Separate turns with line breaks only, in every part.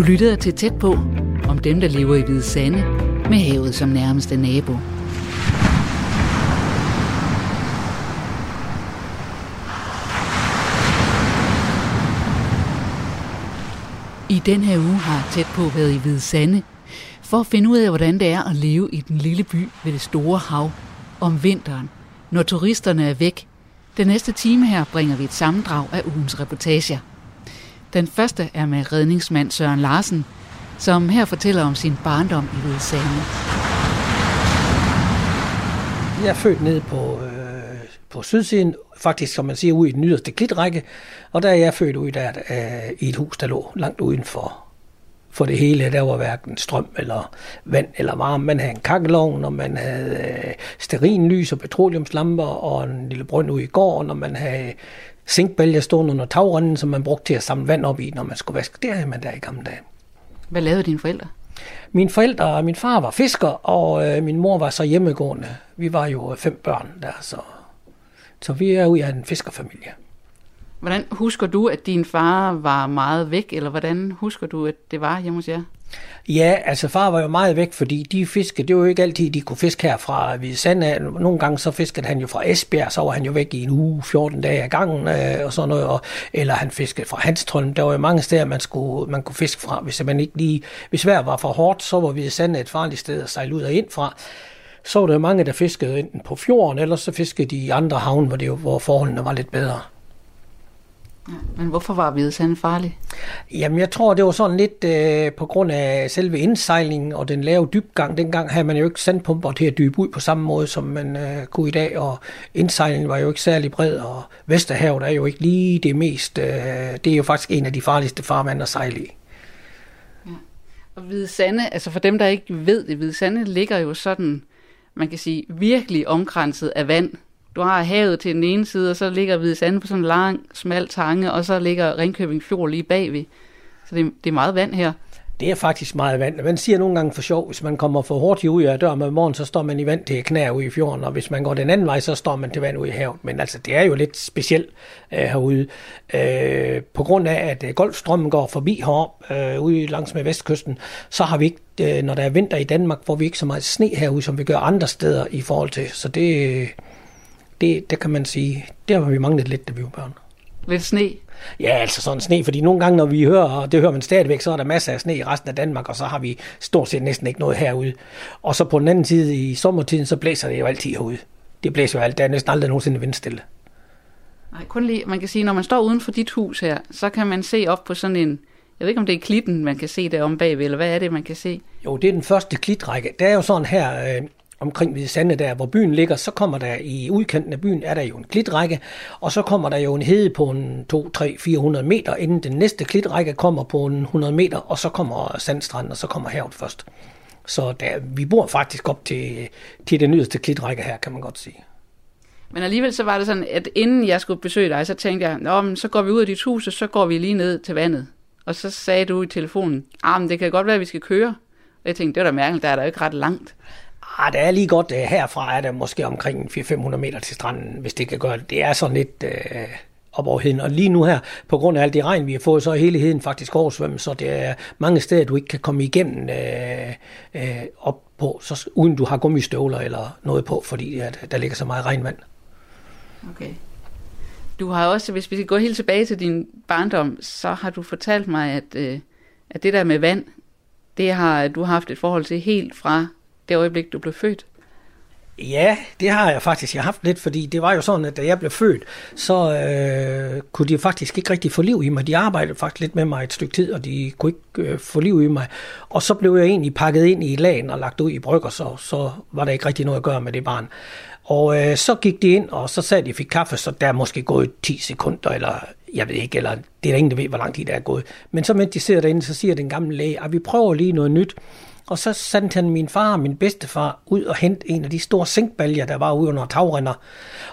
Du lytter til tæt på om dem, der lever i Hvide Sande med havet som nærmeste nabo. I den her uge har tæt på været i Hvide Sande for at finde ud af, hvordan det er at leve i den lille by ved det store hav om vinteren, når turisterne er væk. Den næste time her bringer vi et sammendrag af ugens reportager. Den første er med redningsmand Søren Larsen, som her fortæller om sin barndom i Hvide Sande.
Jeg er født nede på, øh, på sydsiden, faktisk som man siger, ude i den yderste klitrække, og der er jeg født ude der, øh, i et hus, der lå langt uden for, for det hele. Der var hverken strøm eller vand eller varme. Man havde en kakkelovn, og man havde øh, sterinlys og petroleumslamper og en lille brønd ude i gården, og man havde zinkbælger stående under tagrenden, som man brugte til at samle vand op i, når man skulle vaske. Det havde man der i gamle dage.
Hvad lavede dine forældre?
Mine forældre og min far var fisker, og øh, min mor var så hjemmegående. Vi var jo fem børn der, så, så vi er ude af en fiskerfamilie.
Hvordan husker du, at din far var meget væk, eller hvordan husker du, at det var hjemme hos jer?
Ja, altså far var jo meget væk, fordi de fiskede, det var jo ikke altid, de kunne fiske her fra Hvide Sand. Nogle gange så fiskede han jo fra Esbjerg, så var han jo væk i en uge, 14 dage ad gangen øh, og sådan noget. Og, eller han fiskede fra Hanstholm. Der var jo mange steder, man, skulle, man kunne fiske fra. Hvis man ikke lige, hvis vejret var for hårdt, så var Hvide Sand et farligt sted at sejle ud og ind fra. Så var der mange, der fiskede enten på fjorden, eller så fiskede de i andre havne, hvor, det, hvor forholdene var lidt bedre.
Men hvorfor var Hvide Sande farlig?
Jamen, jeg tror, det var sådan lidt øh, på grund af selve indsejlingen og den lave dybgang. Dengang havde man jo ikke sandpumper til at dybe ud på samme måde, som man øh, kunne i dag, og indsejlingen var jo ikke særlig bred, og Vesterhavet er jo ikke lige det mest... Øh, det er jo faktisk en af de farligste farvande at sejle i.
Ja. Og Hvide Sande, altså for dem, der ikke ved det, Hvide Sande ligger jo sådan, man kan sige, virkelig omkranset af vand du har havet til den ene side, og så ligger Hvide Sande på sådan en lang, smal tange, og så ligger Ringkøbing Fjord lige bagved. Så det, det er meget vand her.
Det er faktisk meget vand. Man siger nogle gange for sjov, hvis man kommer for hurtigt ud af døren om morgenen, så står man i vand til knæ ude i fjorden, og hvis man går den anden vej, så står man til vand ude i havet. Men altså, det er jo lidt specielt øh, herude. Øh, på grund af, at øh, Golfstrømmen går forbi herop, øh, ude langs med vestkysten, så har vi ikke, øh, når der er vinter i Danmark, får vi ikke så meget sne herude, som vi gør andre steder i forhold til. Så det, det, det kan man sige, det har vi manglet lidt, da vi var børn.
Lidt sne?
Ja, altså sådan sne, fordi nogle gange, når vi hører, og det hører man stadigvæk, så er der masser af sne i resten af Danmark, og så har vi stort set næsten ikke noget herude. Og så på den anden side i sommertiden, så blæser det jo altid herude. Det blæser jo alt, der er næsten aldrig nogensinde vindstille.
Nej, kun lige, man kan sige, når man står uden for dit hus her, så kan man se op på sådan en, jeg ved ikke, om det er klitten, man kan se der om bagved, eller hvad er det, man kan se?
Jo, det er den første klitrække. Det er jo sådan her, øh, omkring Hvide Sande der, hvor byen ligger, så kommer der i udkanten af byen, er der jo en klitrække, og så kommer der jo en hede på en 2, 3, 400 meter, inden den næste klitrække kommer på en 100 meter, og så kommer sandstranden, og så kommer havet først. Så der, vi bor faktisk op til, til den yderste klitrække her, kan man godt sige.
Men alligevel så var det sådan, at inden jeg skulle besøge dig, så tænkte jeg, Nå, men så går vi ud af dit hus, og så går vi lige ned til vandet. Og så sagde du i telefonen, ah, men det kan godt være, at vi skal køre. Og jeg tænkte, det var da mærkeligt, der er der jo ikke ret langt.
Ah, det er lige godt. Øh, herfra er der måske omkring 400-500 meter til stranden, hvis det kan gøre det. Det er sådan lidt øh, op over heden. Og lige nu her, på grund af alt det regn, vi har fået, så er hele heden faktisk oversvømmet, så det er mange steder, du ikke kan komme igennem øh, øh, op på, så, uden du har gummistøvler eller noget på, fordi at der ligger så meget regnvand.
Okay. Du har også, hvis vi skal gå helt tilbage til din barndom, så har du fortalt mig, at, øh, at det der med vand, det har du har haft et forhold til helt fra det øjeblik, du blev født?
Ja, det har jeg faktisk. Jeg har haft lidt, fordi det var jo sådan, at da jeg blev født, så øh, kunne de faktisk ikke rigtig få liv i mig. De arbejdede faktisk lidt med mig et stykke tid, og de kunne ikke øh, få liv i mig. Og så blev jeg egentlig pakket ind i lagen og lagt ud i brygger, så, så var der ikke rigtig noget at gøre med det barn. Og øh, så gik de ind, og så sagde de, at fik kaffe, så der er måske gået 10 sekunder, eller jeg ved ikke, eller det er der ingen, der ved, hvor lang tid der er gået. Men så mens de sidder derinde, så siger den gamle læge, at vi prøver lige noget nyt. Og så sendte han min far og min bedstefar ud og hente en af de store zinkbaljer, der var ude under tagrenner,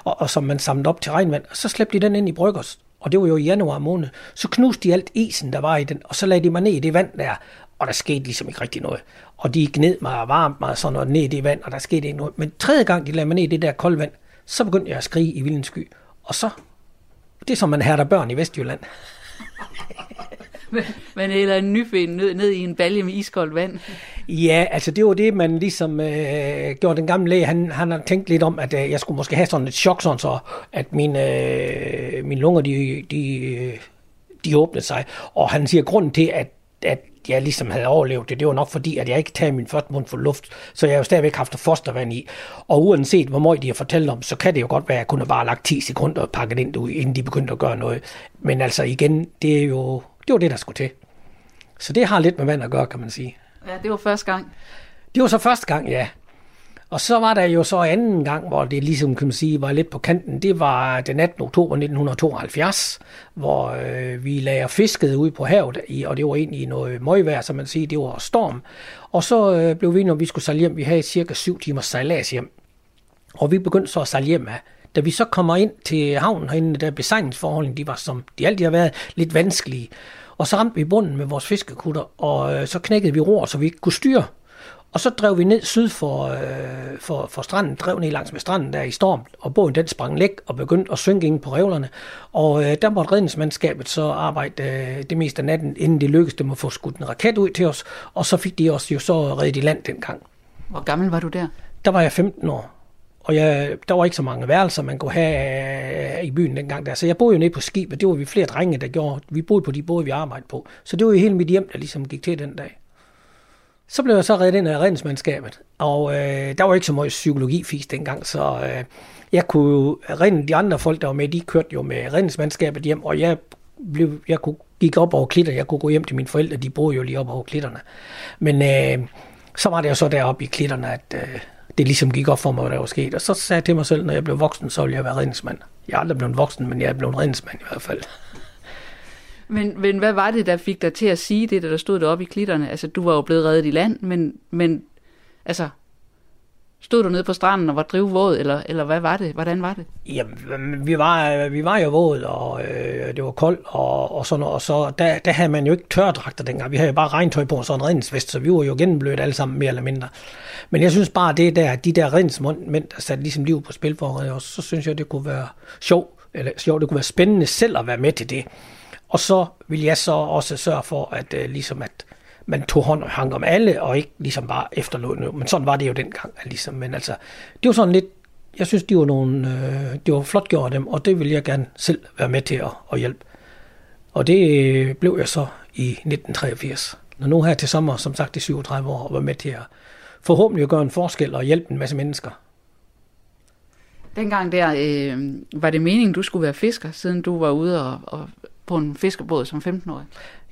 og, og som man samlede op til regnvand. Og så slæbte de den ind i bryggers, og det var jo i januar måned. Så knuste de alt isen, der var i den, og så lagde de mig ned i det vand der, og der skete ligesom ikke rigtig noget. Og de gned mig og varmte mig sådan noget ned i det vand, og der skete ikke noget. Men tredje gang, de lagde mig ned i det der kolde vand, så begyndte jeg at skrige i vildens sky. Og så, det er som man hærder børn i Vestjylland.
Man hælder en nyfødt ned, ned i en balje med iskoldt vand.
Ja, altså det var det, man ligesom øh, gjorde den gamle læge. Han, han har tænkt lidt om, at øh, jeg skulle måske have sådan et chok, sådan så at mine, øh, mine lunger, de, de, øh, de åbnede sig. Og han siger, grunden til, at, at jeg ligesom havde overlevet det, det var nok fordi, at jeg ikke tager min første mund for luft, så jeg har jo stadigvæk haft fostervand i. Og uanset hvor meget de har fortalt om, så kan det jo godt være, at jeg kunne have bare lagt 10 sekunder og pakket ind inden de begyndte at gøre noget. Men altså igen, det er jo det, var det der skulle til. Så det har lidt med vand at gøre, kan man sige.
Ja, det var første gang.
Det var så første gang, ja. Og så var der jo så anden gang, hvor det ligesom, kan man sige, var lidt på kanten. Det var den 18. oktober 1972, hvor øh, vi lagde fisket ud på havet, i, og det var egentlig noget møgvejr, som man siger, det var storm. Og så øh, blev vi, når vi skulle sejle hjem, vi havde cirka syv timers sejlads hjem. Og vi begyndte så at sejle hjem af. Da vi så kommer ind til havnen herinde, der besejlingsforholdene, de var som de altid har været lidt vanskelige. Og så ramte vi bunden med vores fiskekutter, og øh, så knækkede vi ror, så vi ikke kunne styre. Og så drev vi ned syd for, øh, for, for stranden, drev ned langs med stranden der i storm, og båden den sprang læk og begyndte at synke ind på revlerne. Og øh, der måtte redningsmandskabet så arbejde øh, det meste af natten, inden det lykkedes dem at få skudt en raket ud til os, og så fik de os jo så reddet i land dengang.
Hvor gammel var du der?
Der var jeg 15 år. Og jeg, der var ikke så mange værelser, man kunne have øh, i byen dengang der. Så jeg boede jo nede på skibet. Det var vi flere drenge, der gjorde. Vi boede på de både, vi arbejdede på. Så det var jo hele mit hjem, der ligesom gik til den dag. Så blev jeg så reddet ind af redningsmandskabet, og øh, der var ikke så meget psykologifis dengang, så øh, jeg kunne jo, de andre folk, der var med, de kørte jo med redningsmandskabet hjem, og jeg, blev, jeg kunne, gik op over klitter, jeg kunne gå hjem til mine forældre, de boede jo lige op over klitterne. Men øh, så var det jo så deroppe i klitterne, at øh, det ligesom gik op for mig, hvad der var sket, og så sagde jeg til mig selv, når jeg blev voksen, så ville jeg være redningsmand. Jeg er aldrig blevet voksen, men jeg er blevet redningsmand i hvert fald.
Men, men hvad var det, der fik dig til at sige det, der stod deroppe i klitterne? Altså, du var jo blevet reddet i land, men, men altså, stod du nede på stranden og var drivvåd, eller, eller hvad var det? Hvordan var det?
Jamen, vi var, vi var jo våd, og øh, det var koldt, og, og sådan noget, og så der, der havde man jo ikke tørdragter dengang. Vi havde jo bare regntøj på og sådan en redningsvest, så vi var jo gennemblødt alle sammen, mere eller mindre. Men jeg synes bare, det der, de der redningsmænd, der satte ligesom liv på spil for og så synes jeg, det kunne være sjovt, eller sjovt, det kunne være spændende selv at være med til det. Og så vil jeg så også sørge for, at øh, ligesom at man tog hånd og hang om alle, og ikke ligesom bare efterlod noget. Men sådan var det jo dengang. Ligesom. Men altså, det var sådan lidt, jeg synes, de var nogle, øh, det var flot gjort dem, og det ville jeg gerne selv være med til at, at hjælpe. Og det øh, blev jeg så i 1983. Når nu her til sommer, som sagt i 37 år, var med til at forhåbentlig gøre en forskel og hjælpe en masse mennesker.
Dengang der, øh, var det meningen, du skulle være fisker, siden du var ude og, og på en fiskerbåd som 15-årig?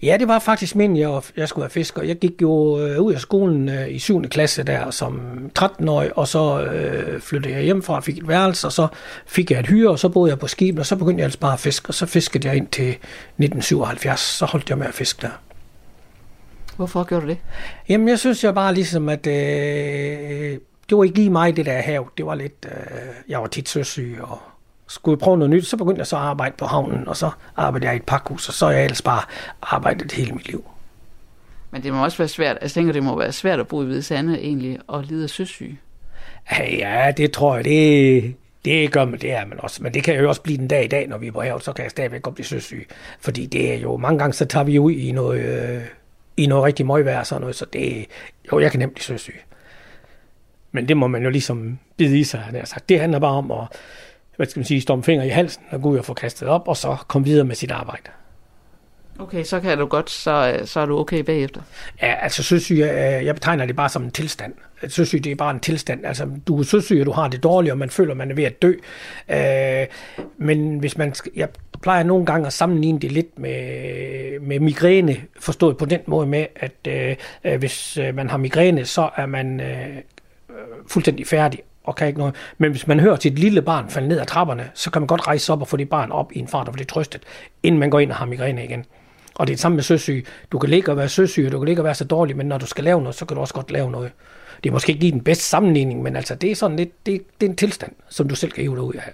Ja, det var faktisk meningen, at jeg skulle være fisker. Jeg gik jo øh, ud af skolen øh, i 7. klasse der som 13-årig, og så øh, flyttede jeg hjemmefra og fik et værelse, og så fik jeg et hyre, og så boede jeg på skibet, og så begyndte jeg altså bare at fiske, og så fiskede jeg ind til 1977, så holdt jeg med at fiske der.
Hvorfor gjorde du det?
Jamen, jeg synes jo bare ligesom, at øh, det var ikke lige mig, det der hav. Det var lidt, øh, jeg var tit søsyg, og skulle jeg prøve noget nyt, så begyndte jeg så at arbejde på havnen, og så arbejdede jeg i et pakhus, og så har jeg ellers bare arbejdet hele mit liv.
Men det må også være svært, jeg tænker, det må være svært at bo i Hvide Sande egentlig, og lide af søsyge.
Ja, det tror jeg, det, det gør man, det er man også. Men det kan jo også blive den dag i dag, når vi er på havet, så kan jeg stadigvæk godt blive søsyg. Fordi det er jo, mange gange så tager vi ud i noget, øh, i noget rigtig møgvejr og sådan noget, så det, jo, jeg kan nemt blive søsyg. Men det må man jo ligesom bide i sig, han har sagt. Det handler bare om at hvad skal man sige, storme finger i halsen og gå ud og få kastet op, og så komme videre med sit arbejde.
Okay, så kan du godt, så, så er du okay bagefter.
Ja, altså søsyge, jeg betegner det bare som en tilstand. Søsyge, det er bare en tilstand. Altså, du er søsyge, du har det dårligt, og man føler, man er ved at dø. Øh, men hvis man, jeg plejer nogle gange at sammenligne det lidt med, med migræne, forstået på den måde med, at øh, hvis øh, man har migræne, så er man øh, fuldstændig færdig, og kan ikke noget. Men hvis man hører til et lille barn falde ned ad trapperne, så kan man godt rejse op og få det barn op i en fart og få det trøstet, inden man går ind og har migræne igen. Og det er det samme med søsyge. Du kan ligge og være søsyg, og du kan ligge og være så dårlig, men når du skal lave noget, så kan du også godt lave noget. Det er måske ikke lige den bedste sammenligning, men altså det er sådan lidt, det, det er en tilstand, som du selv kan hive dig ud af.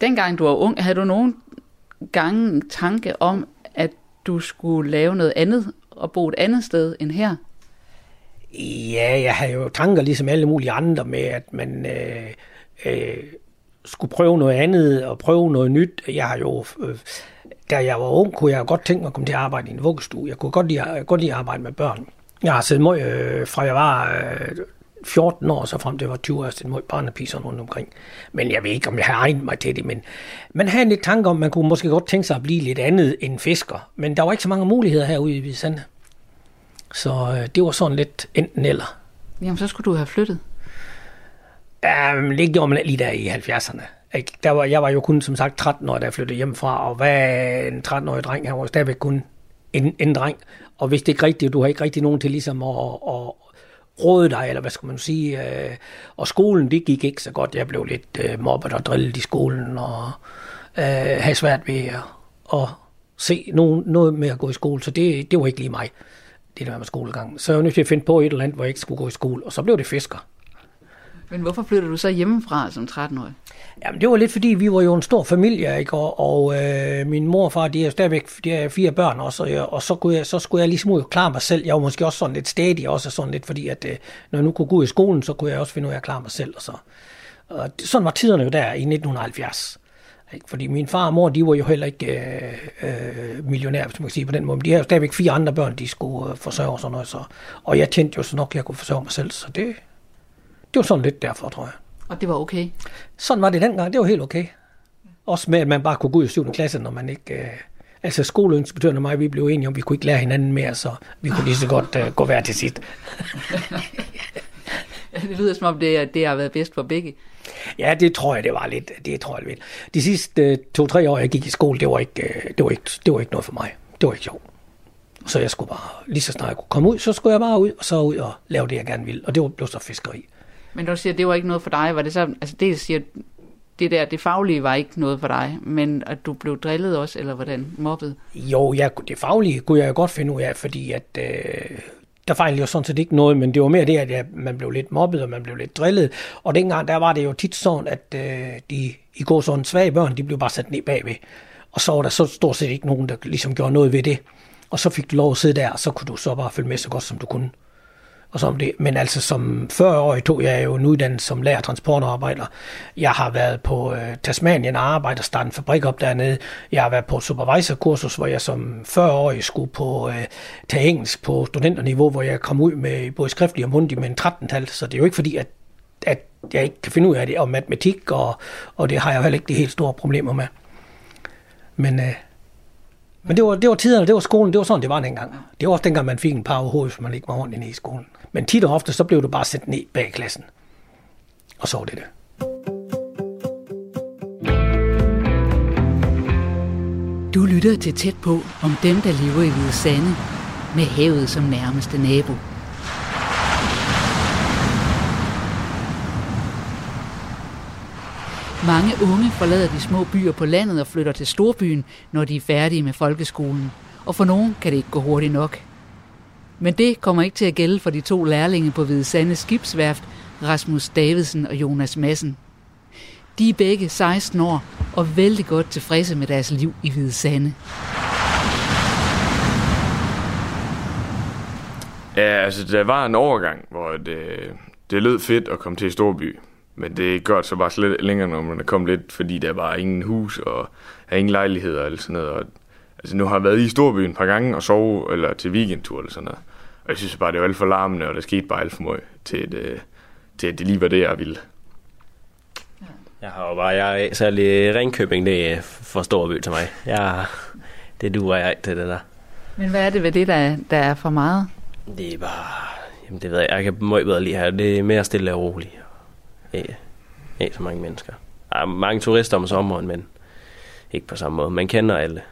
Dengang du var ung, havde du nogen gange tanke om, at du skulle lave noget andet og bo et andet sted end her?
Ja, jeg havde jo tanker ligesom alle mulige andre med, at man øh, øh, skulle prøve noget andet og prøve noget nyt. Jeg har jo... Øh, da jeg var ung, kunne jeg godt tænke mig at komme til at arbejde i en vuggestue. Jeg kunne godt lide, godt lide at arbejde med børn. Jeg har siddet meget, øh, fra jeg var øh, 14 år, så frem til jeg var 20 år, siddet har barnepiser rundt omkring. Men jeg ved ikke, om jeg har egnet mig til det, men man havde en lidt tanke om, man kunne måske godt tænke sig at blive lidt andet end fisker. Men der var ikke så mange muligheder herude i Sande. Så øh, det var sådan lidt enten eller.
Jamen, så skulle du have flyttet.
Um, det gjorde man lige der i 70'erne. Ikke? Der var, jeg var jo kun som sagt 13 år, da jeg flyttede hjemmefra, og hvad en 13-årig dreng, han var stadigvæk kun en, en dreng. Og hvis det ikke rigtigt, du har ikke rigtig nogen til ligesom at, at råde dig, eller hvad skal man sige. Øh, og skolen, det gik ikke så godt. Jeg blev lidt øh, mobbet og drillet i skolen, og øh, havde svært ved at, at se nogen, noget med at gå i skole, så det, det var ikke lige mig, det der med skolegang. Så jeg var nødt til at finde på et eller andet, hvor jeg ikke skulle gå i skole, og så blev det fisker.
Men hvorfor flyttede du så hjemmefra som 13-årig?
Jamen, det var lidt fordi, vi var jo en stor familie, ikke? Og, og øh, min mor og far, de er stadigvæk de er fire børn også, og, og så, kunne jeg, så skulle jeg ligesom og klare mig selv. Jeg var måske også sådan lidt stadig, også sådan lidt, fordi at, øh, når jeg nu kunne gå ud i skolen, så kunne jeg også finde ud af at klare mig selv. Og så. Og sådan var tiderne jo der i 1970. Ikke? Fordi min far og mor, de var jo heller ikke øh, øh, millionærer, hvis man kan sige på den måde. Men de havde jo stadigvæk fire andre børn, de skulle øh, forsørge og sådan noget. Så. Og jeg tænkte jo så nok, at jeg kunne forsørge mig selv. Så det, det var sådan lidt derfor, tror jeg.
Og det var okay?
Sådan var det dengang. Det var helt okay. Også med, at man bare kunne gå ud i 7. klasse, når man ikke... Øh, altså skoleinspektøren og mig, vi blev enige om, at vi kunne ikke lære hinanden mere, så vi kunne lige så godt øh, gå hver til sit.
det lyder som om, det, det har været bedst for begge.
Ja, det tror jeg, det var lidt. Det tror jeg lidt. De sidste øh, to-tre år, jeg gik i skole, det var, ikke, øh, det, var ikke, det var ikke noget for mig. Det var ikke sjovt. Så jeg skulle bare, lige så snart jeg kunne komme ud, så skulle jeg bare ud, og så ud og lave det, jeg gerne ville. Og det var, blev så fiskeri.
Men du siger, at det var ikke noget for dig. Var det så, altså det siger, det der, det faglige var ikke noget for dig, men at du blev drillet også, eller hvordan, mobbet?
Jo, ja, det faglige kunne jeg godt finde ud af, fordi at, øh, der fejlede jo sådan set ikke noget, men det var mere det, at ja, man blev lidt mobbet, og man blev lidt drillet. Og dengang, der var det jo tit sådan, at øh, de i går sådan svage børn, de blev bare sat ned bagved. Og så var der så stort set ikke nogen, der ligesom gjorde noget ved det. Og så fik du lov at sidde der, og så kunne du så bare følge med så godt, som du kunne og som det. Men altså som 40-årig tog jeg jo en uddannelse som lærer transportarbejder. Jeg har været på øh, Tasmanien og arbejdet og startet en fabrik op dernede. Jeg har været på supervisorkursus, hvor jeg som 40-årig skulle på øh, tage engelsk på studenterniveau, hvor jeg kom ud med både skriftlig og mundtlig med en 13-tal. Så det er jo ikke fordi, at, at jeg ikke kan finde ud af det, og matematik, og, og det har jeg jo heller ikke de helt store problemer med. Men øh, men det var, det var tiderne, det var skolen, det var sådan, det var dengang. Det var også dengang, man fik en par over hvis man ikke var ordentligt nede i skolen. Men tit og ofte, så blev du bare sendt ned bag klassen. Og så var det det.
Du lytter til tæt på om dem, der lever i Hvide Sande, med havet som nærmeste nabo. Mange unge forlader de små byer på landet og flytter til storbyen, når de er færdige med folkeskolen. Og for nogen kan det ikke gå hurtigt nok. Men det kommer ikke til at gælde for de to lærlinge på Hvide Sande Skibsværft, Rasmus Davidsen og Jonas Madsen. De er begge 16 år og vældig godt tilfredse med deres liv i Hvide Sande.
Ja, altså der var en overgang, hvor det, det lød fedt at komme til Storby. Men det gør så bare slet længere, når man er kommet lidt, fordi der var ingen hus og er ingen lejligheder eller sådan noget. Og, altså nu har jeg været i Storbyen et par gange og sove eller til weekendtur eller sådan noget. Og jeg synes bare, det var alt for larmende, og der skete bare alt for meget til, at, øh, til at det lige var det, jeg ville.
Jeg har jo bare, jeg er særlig Ringkøbing, det er for stor by til mig. Jeg, det duer jeg ikke til det der.
Men hvad er det ved det, der, der er for meget?
Det er bare, jamen det ved jeg, jeg kan meget bedre lige her. Det er mere stille og roligt. Ikke, ikke så mange mennesker. Der er mange turister om sommeren, men ikke på samme måde. Man kender alle.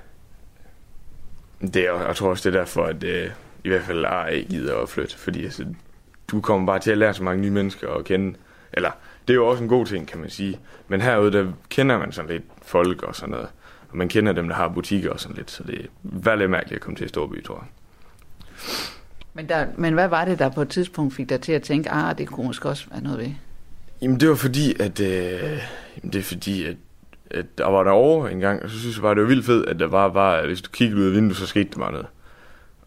Det er, jeg tror også, det er derfor, at øh, i hvert fald er ikke gider at flytte, fordi altså, du kommer bare til at lære så mange nye mennesker at kende. Eller, det er jo også en god ting, kan man sige. Men herude, der kender man sådan lidt folk og sådan noget. Og man kender dem, der har butikker og sådan lidt, så det er lidt mærkeligt at komme til Storby, tror jeg.
Men, der, men hvad var det, der på et tidspunkt fik dig til at tænke, ah, det kunne måske også være noget ved?
Jamen det var fordi, at, øh, jamen, det er fordi, at, at der var derovre en gang, og så synes jeg bare, det var vildt fedt, at der bare var, hvis du kiggede ud af vinduet, så skete der bare noget.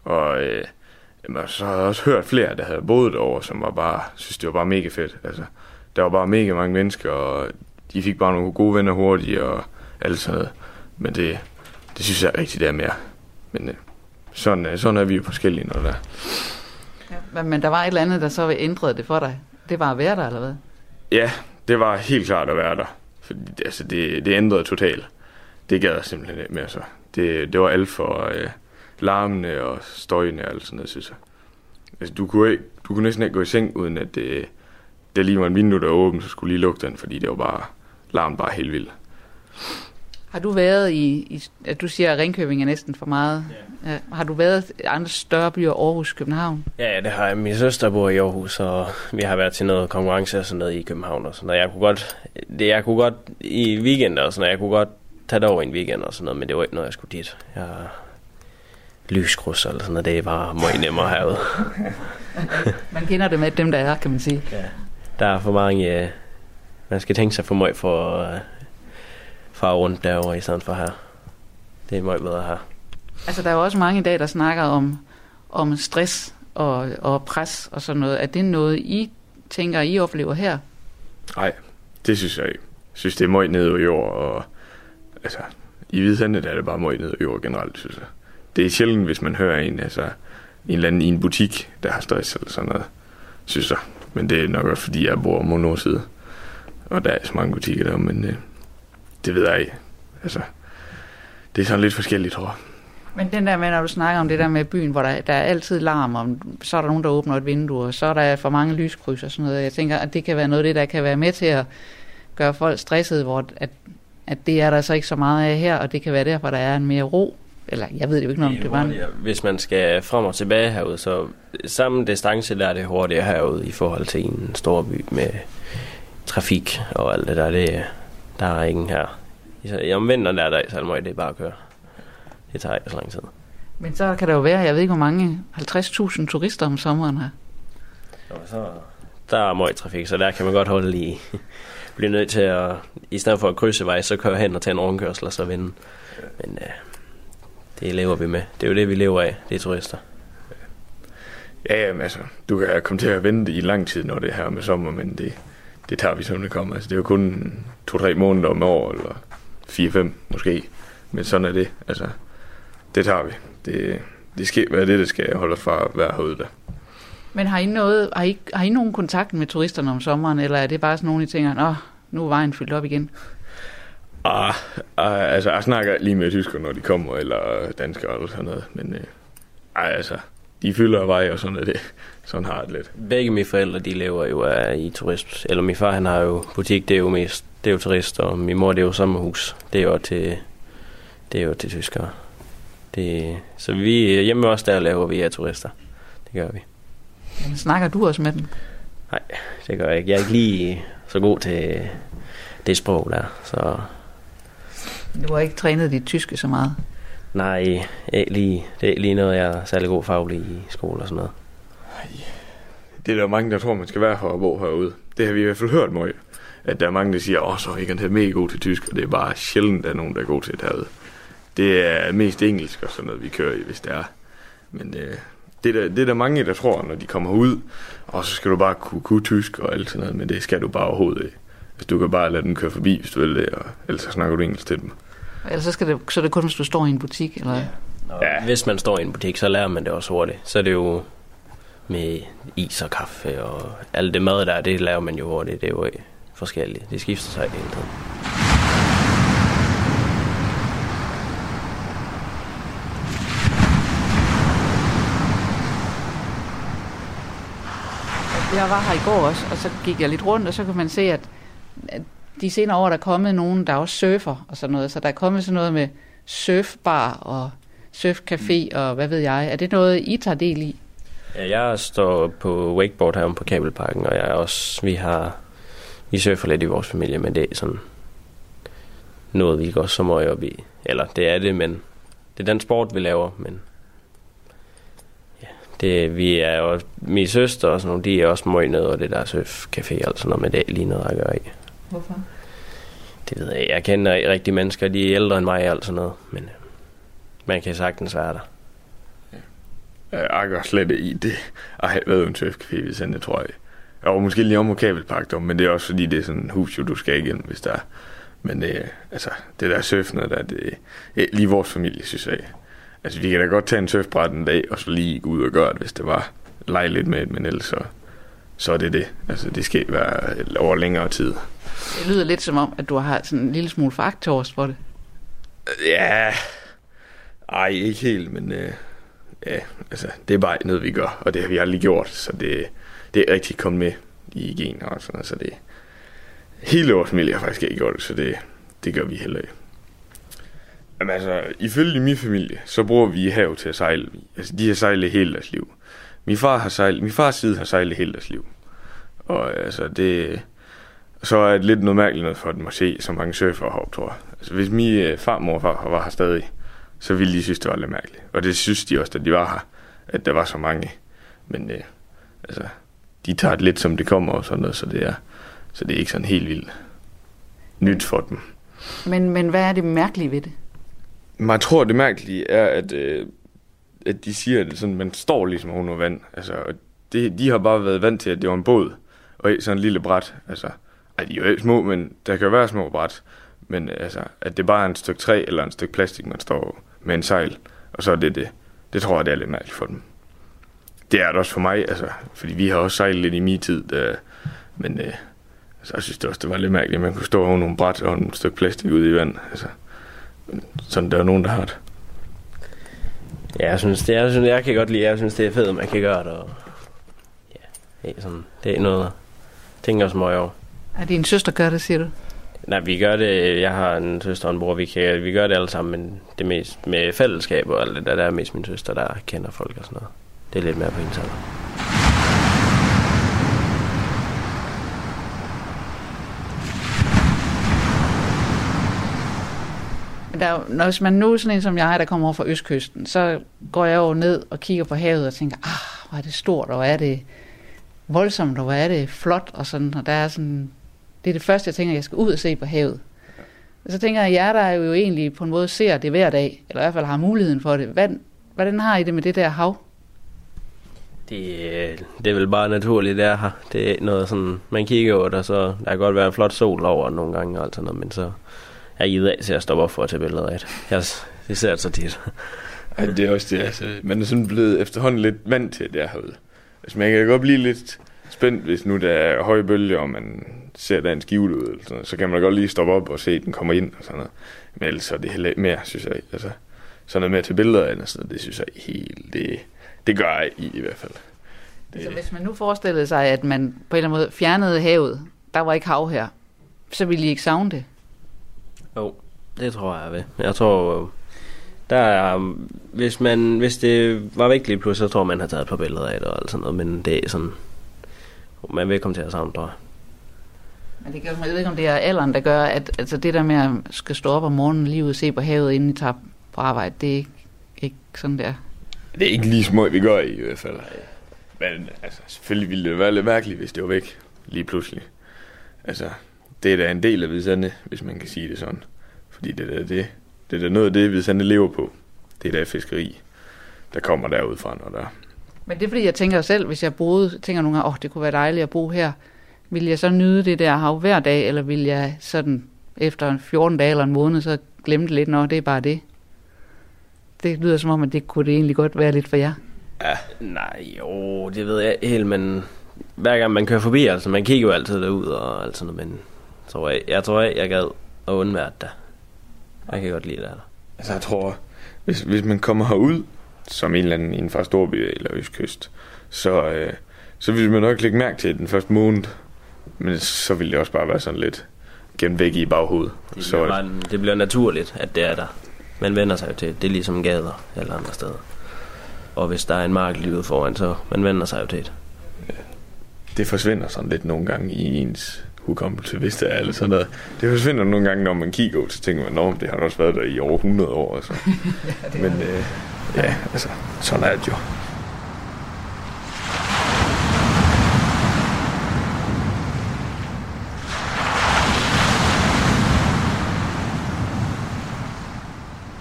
Og øh, jamen, så har jeg også hørt flere, der havde boet derovre, som var bare, synes det var bare mega fedt. Altså, der var bare mega mange mennesker, og de fik bare nogle gode venner hurtigt, og alt sådan noget. Men det, det synes jeg er det der mere. Men øh, sådan, øh, sådan er vi jo forskellige, når der.
Ja, men, men der var et eller andet, der så ændrede det for dig. Det var at være der, eller hvad?
Ja, det var helt klart at være der. Fordi altså, det, det ændrede totalt. Det gad jeg simpelthen ikke mere så. Det, det var alt for øh, larmende og støjende og alt sådan noget, synes jeg. Altså, du kunne, ikke, du kunne næsten ikke gå i seng, uden at det, det lige var en vindue, der var åben, så skulle lige lukke den, fordi det var bare, larmen bare helt vildt.
Har du været i, i at du siger, at Ringkøbing er næsten for meget. Ja. Ja. Har du været i andre større byer, Aarhus, København?
Ja, det har jeg. Min søster bor i Aarhus, og vi har været til noget konkurrence og sådan noget i København og sådan noget. Jeg kunne godt, det, jeg kunne godt i weekender og sådan noget, jeg kunne godt tage det over en weekend og sådan noget, men det var ikke noget, jeg skulle dit. Jeg lyskryds eller sådan noget, det bare meget nemmere herude.
man kender det med dem, der er, kan man sige.
Ja. Der er for mange, øh, man skal tænke sig for meget for fare rundt derovre i stedet for her. Det er meget bedre her.
Altså, der er jo også mange i dag, der snakker om, om stress og, og pres og sådan noget. Er det noget, I tænker, I oplever her?
Nej, det synes jeg ikke. Jeg synes, det er meget nede i jord, og altså, i Hvidsandet er det bare meget nede i jord generelt, synes jeg. Det er sjældent, hvis man hører en, altså, en eller anden i en butik, der har stress eller sådan noget, synes jeg. Men det er nok også, fordi jeg bor om Nordside, og der er så mange butikker der, men øh, det ved jeg ikke. Altså, det er sådan lidt forskelligt, tror jeg.
Men den der med, når du snakker om det der med byen, hvor der, der er altid larm, og så er der nogen, der åbner et vindue, og så er der for mange lyskryds og sådan noget. Jeg tænker, at det kan være noget af det, der kan være med til at gøre folk stressede, hvor at, at det er der så ikke så meget af her, og det kan være derfor, der er en mere ro. Eller jeg ved det jo ikke, om det, det var en...
Hvis man skal frem og tilbage herude, så samme distance der er det hurtigere herude i forhold til en stor by med trafik og alt det der. Det, der er ingen her. I omvinteren der er der, så det er bare at køre. Det tager ikke så lang tid.
Men så kan der jo være, jeg ved ikke hvor mange, 50.000 turister om sommeren her.
Jo, så, der er meget trafik, så der kan man godt holde i. Blive nødt til at, i stedet for at krydse vej, så køre hen og tage en rundkørsel og så vinde. Men uh, det lever vi med. Det er jo det, vi lever af, det er turister.
Ja, jamen altså, du kan komme til at vente i lang tid, når det er her med sommer, men det, det tager vi, som det kommer. Altså, det er jo kun to-tre måneder om år, eller fire-fem måske. Men sådan er det. Altså, det tager vi. Det, det skal være det, der skal holde os fra at være herude der.
Men har I, noget, har, I, har I nogen kontakt med turisterne om sommeren, eller er det bare sådan nogle, I tænker, Nå, nu er vejen fyldt op igen?
Ah, ah, altså, jeg snakker lige med tysker, når de kommer, eller danskere eller sådan noget, men øh, ej, altså, de fylder vej, og sådan er det. Sådan har det lidt.
Begge mine forældre, de lever jo af i turist. Eller min far, han har jo butik, det er jo mest, det er jo turist, og min mor, det er jo sommerhus. Det er jo til, det er jo til tyskere. Det, så vi hjemme også der laver vi af turister. Det gør vi.
Men snakker du også med dem?
Nej, det gør jeg ikke. Jeg er ikke lige så god til det sprog der, så...
Du har ikke trænet dit tyske så meget?
Nej, ikke lige, det er lige noget, jeg er særlig god faglig i skole og sådan noget.
Det er der mange, der tror, man skal være her og bo herude. Det har vi i hvert fald hørt meget. At der er mange, der siger, åh, så er ikke mega god til tysk, og det er bare sjældent, at der er nogen, der er god til det herude. Det er mest engelsk og sådan noget, vi kører i, hvis det er. Men øh, det, er der, det er der mange, der tror, når de kommer ud, og så skal du bare kunne, kunne tysk og alt sådan noget, men det skal du bare overhovedet ikke. Hvis du kan bare lade dem køre forbi, hvis du vil det, og ellers så snakker du engelsk til dem.
Eller så, skal det, så er det kun, hvis du står i en butik? Eller? Ja.
ja. Hvis man står i en butik, så lærer man det også hurtigt. Så er det jo med is og kaffe og alt det mad der, det laver man jo hurtigt. Det er jo forskelligt. Det skifter sig hele tiden.
Jeg var her i går også, og så gik jeg lidt rundt, og så kan man se, at, at de senere år der er kommet nogen, der også surfer og sådan noget. Så der er kommet sådan noget med surfbar og surfcafé og hvad ved jeg. Er det noget, I tager del i?
Ja, jeg står på wakeboard her på Kabelparken, og jeg er også, vi har, vi surfer lidt i vores familie, men det er sådan noget, vi går så meget op i. Eller det er det, men det er den sport, vi laver, men det, vi er jo, min søster og sådan nogle, de er også meget nede og det der surfcafé og sådan noget, men det er lige noget at gøre i.
Hvorfor?
Det ved jeg Jeg kender rigtig mennesker, de er ældre end mig og alt sådan noget, men øh, man kan sagtens være der.
Ja. Jeg går slet i det. Jeg har været en surfcafé, hvis jeg tror jeg. Jeg var måske lige om på kabelpark, men det er også fordi, det er sådan en hus, du skal igen, hvis der er. Men øh, altså, det der surfende, der, det er lige vores familie, synes jeg. Altså, vi kan da godt tage en surfbræt en dag, og så lige gå ud og gøre det, hvis det var lege lidt med det, men ellers så, så er det det. Altså, det skal være over længere tid.
Det lyder lidt som om, at du har sådan en lille smule faktorst for det.
Ja, ej, ikke helt, men øh, ja, altså, det er bare noget, vi gør, og det har vi aldrig gjort, så det, det er rigtig kommet med i gener og sådan noget, så det hele vores familie har faktisk ikke gjort det, så det, det gør vi heller ikke. Jamen altså, ifølge min familie, så bruger vi hav til at sejle. Altså, de har sejlet hele deres liv. Min far har sejlet, min fars side har sejlet hele deres liv. Og altså, det, så er det lidt noget mærkeligt noget for dem at se så mange surfer heroppe, tror jeg. Altså, hvis min øh, farmor og far var her stadig, så ville de synes, det var lidt mærkeligt. Og det synes de også, da de var her, at der var så mange. Men øh, altså, de tager det lidt, som det kommer og sådan noget, så det er, så det er ikke sådan helt vildt nyt for dem.
Men, men hvad er det mærkelige ved det?
Man tror, det mærkelige er, at, øh, at de siger, at sådan, man står ligesom under vand. Altså, og det, de har bare været vant til, at det var en båd, og sådan en lille bræt. Altså, ej, de er jo små, men der kan jo være små bræt. Men øh, altså, at det bare er en stykke træ eller en stykke plastik, man står med en sejl, og så er det det. Det tror jeg, det er lidt mærkeligt for dem. Det er det også for mig, altså, fordi vi har også sejlet lidt i min tid, der, men øh, altså, jeg synes det også, det var lidt mærkeligt, at man kunne stå over nogle bræt og en stykke plastik ude i vand. Altså, sådan der er nogen, der har det.
Ja, jeg synes, det jeg, synes, jeg kan godt lide, jeg synes, det er fedt, at man kan gøre det. Og, ja, det er, sådan, det er noget, tænker også meget over.
Er din søster gør det, siger du?
Nej, vi gør det, jeg har en søster og en bror, vi, kan, vi gør det alle sammen, men det mest med fællesskab og alt det der, der er mest min søster, der kender folk og sådan noget. Det er lidt mere på hendes alder.
Der, når man nu er sådan en som jeg, der kommer over fra Østkysten, så går jeg jo ned og kigger på havet og tænker, ah, hvor er det stort, og hvor er det voldsomt, og hvor er det flot, og sådan, og der er sådan, det er det første, jeg tænker, jeg skal ud og se på havet. Og så tænker jeg, at jer, der er jo egentlig på en måde ser det hver dag, eller i hvert fald har muligheden for det. Hvad, hvordan har I det med det der hav?
Det, det er vel bare naturligt, det er her. Det er noget sådan, man kigger over det, så der kan godt være en flot sol over nogle gange og alt sådan noget, men så er I af til at stoppe op for at tage billeder af det. Jeg, det ser så tit.
Ej, det er også det, altså. Man er sådan blevet efterhånden lidt vant til det herude. Altså, man kan godt blive lidt spændt, hvis nu der er høje bølger, og man ser, der er en skive ud, eller sådan så kan man godt lige stoppe op og se, at den kommer ind og sådan noget. Men ellers er det heller mere, synes jeg. Altså, sådan noget med til billeder af det, det synes jeg helt, det, det gør jeg i, i hvert fald.
Det... Så hvis man nu forestillede sig, at man på en eller anden måde fjernede havet, der var ikke hav her, så ville I ikke savne det?
Jo, det tror jeg ved. Jeg tror, der er, hvis, man, hvis det var væk lige pludselig, så tror man har taget et par billeder af det og alt sådan noget, men det er sådan, man vil komme til at savne, tror jeg.
Men det gør, jeg ved ikke, om det er alderen, der gør, at altså det der med at skal stå op om morgenen lige ud og se på havet, inden I tager på arbejde, det er ikke, ikke sådan der.
Det er ikke lige små, vi gør i, i hvert fald. Men altså, selvfølgelig ville det være lidt mærkeligt, hvis det var væk lige pludselig. Altså, det er da en del af Vidsande, hvis man kan sige det sådan. Fordi det er det, det er da noget af det, Vidsande lever på. Det er da fiskeri, der kommer derudfra, når der
Men det er fordi, jeg tænker selv, hvis jeg boede, tænker nogle gange, åh, oh, det kunne være dejligt at bo her. Vil jeg så nyde det der hav hver dag, eller vil jeg sådan efter 14 dage eller en måned, så glemme det lidt, når det er bare det? Det lyder som om, at det kunne det egentlig godt være lidt for jer.
Ja, nej, jo, det ved jeg helt, men hver gang man kører forbi, altså man kigger jo altid derud og alt sådan noget, men tror jeg, jeg tror, jeg, jeg gad at undvære det. Jeg kan godt lide det der.
Altså, jeg tror, hvis, hvis man kommer herud, som en eller anden inden for Storby eller Østkyst, så, øh, så vil man nok lægge mærke til den første måned. Men så vil det også bare være sådan lidt gemt væk i baghovedet.
Det
så,
bliver, bare, det bliver naturligt, at det er der. Man vender sig jo til, det er ligesom gader eller andre steder. Og hvis der er en mark lige ude foran, så man vender sig jo til det.
Det forsvinder sådan lidt nogle gange i ens hukommelse, hvis det er eller sådan noget. Det forsvinder nogle gange, når man kigger ud, så tænker man, at det har også været der i over 100 år. Altså. ja, Men øh, ja, altså, sådan er det jo.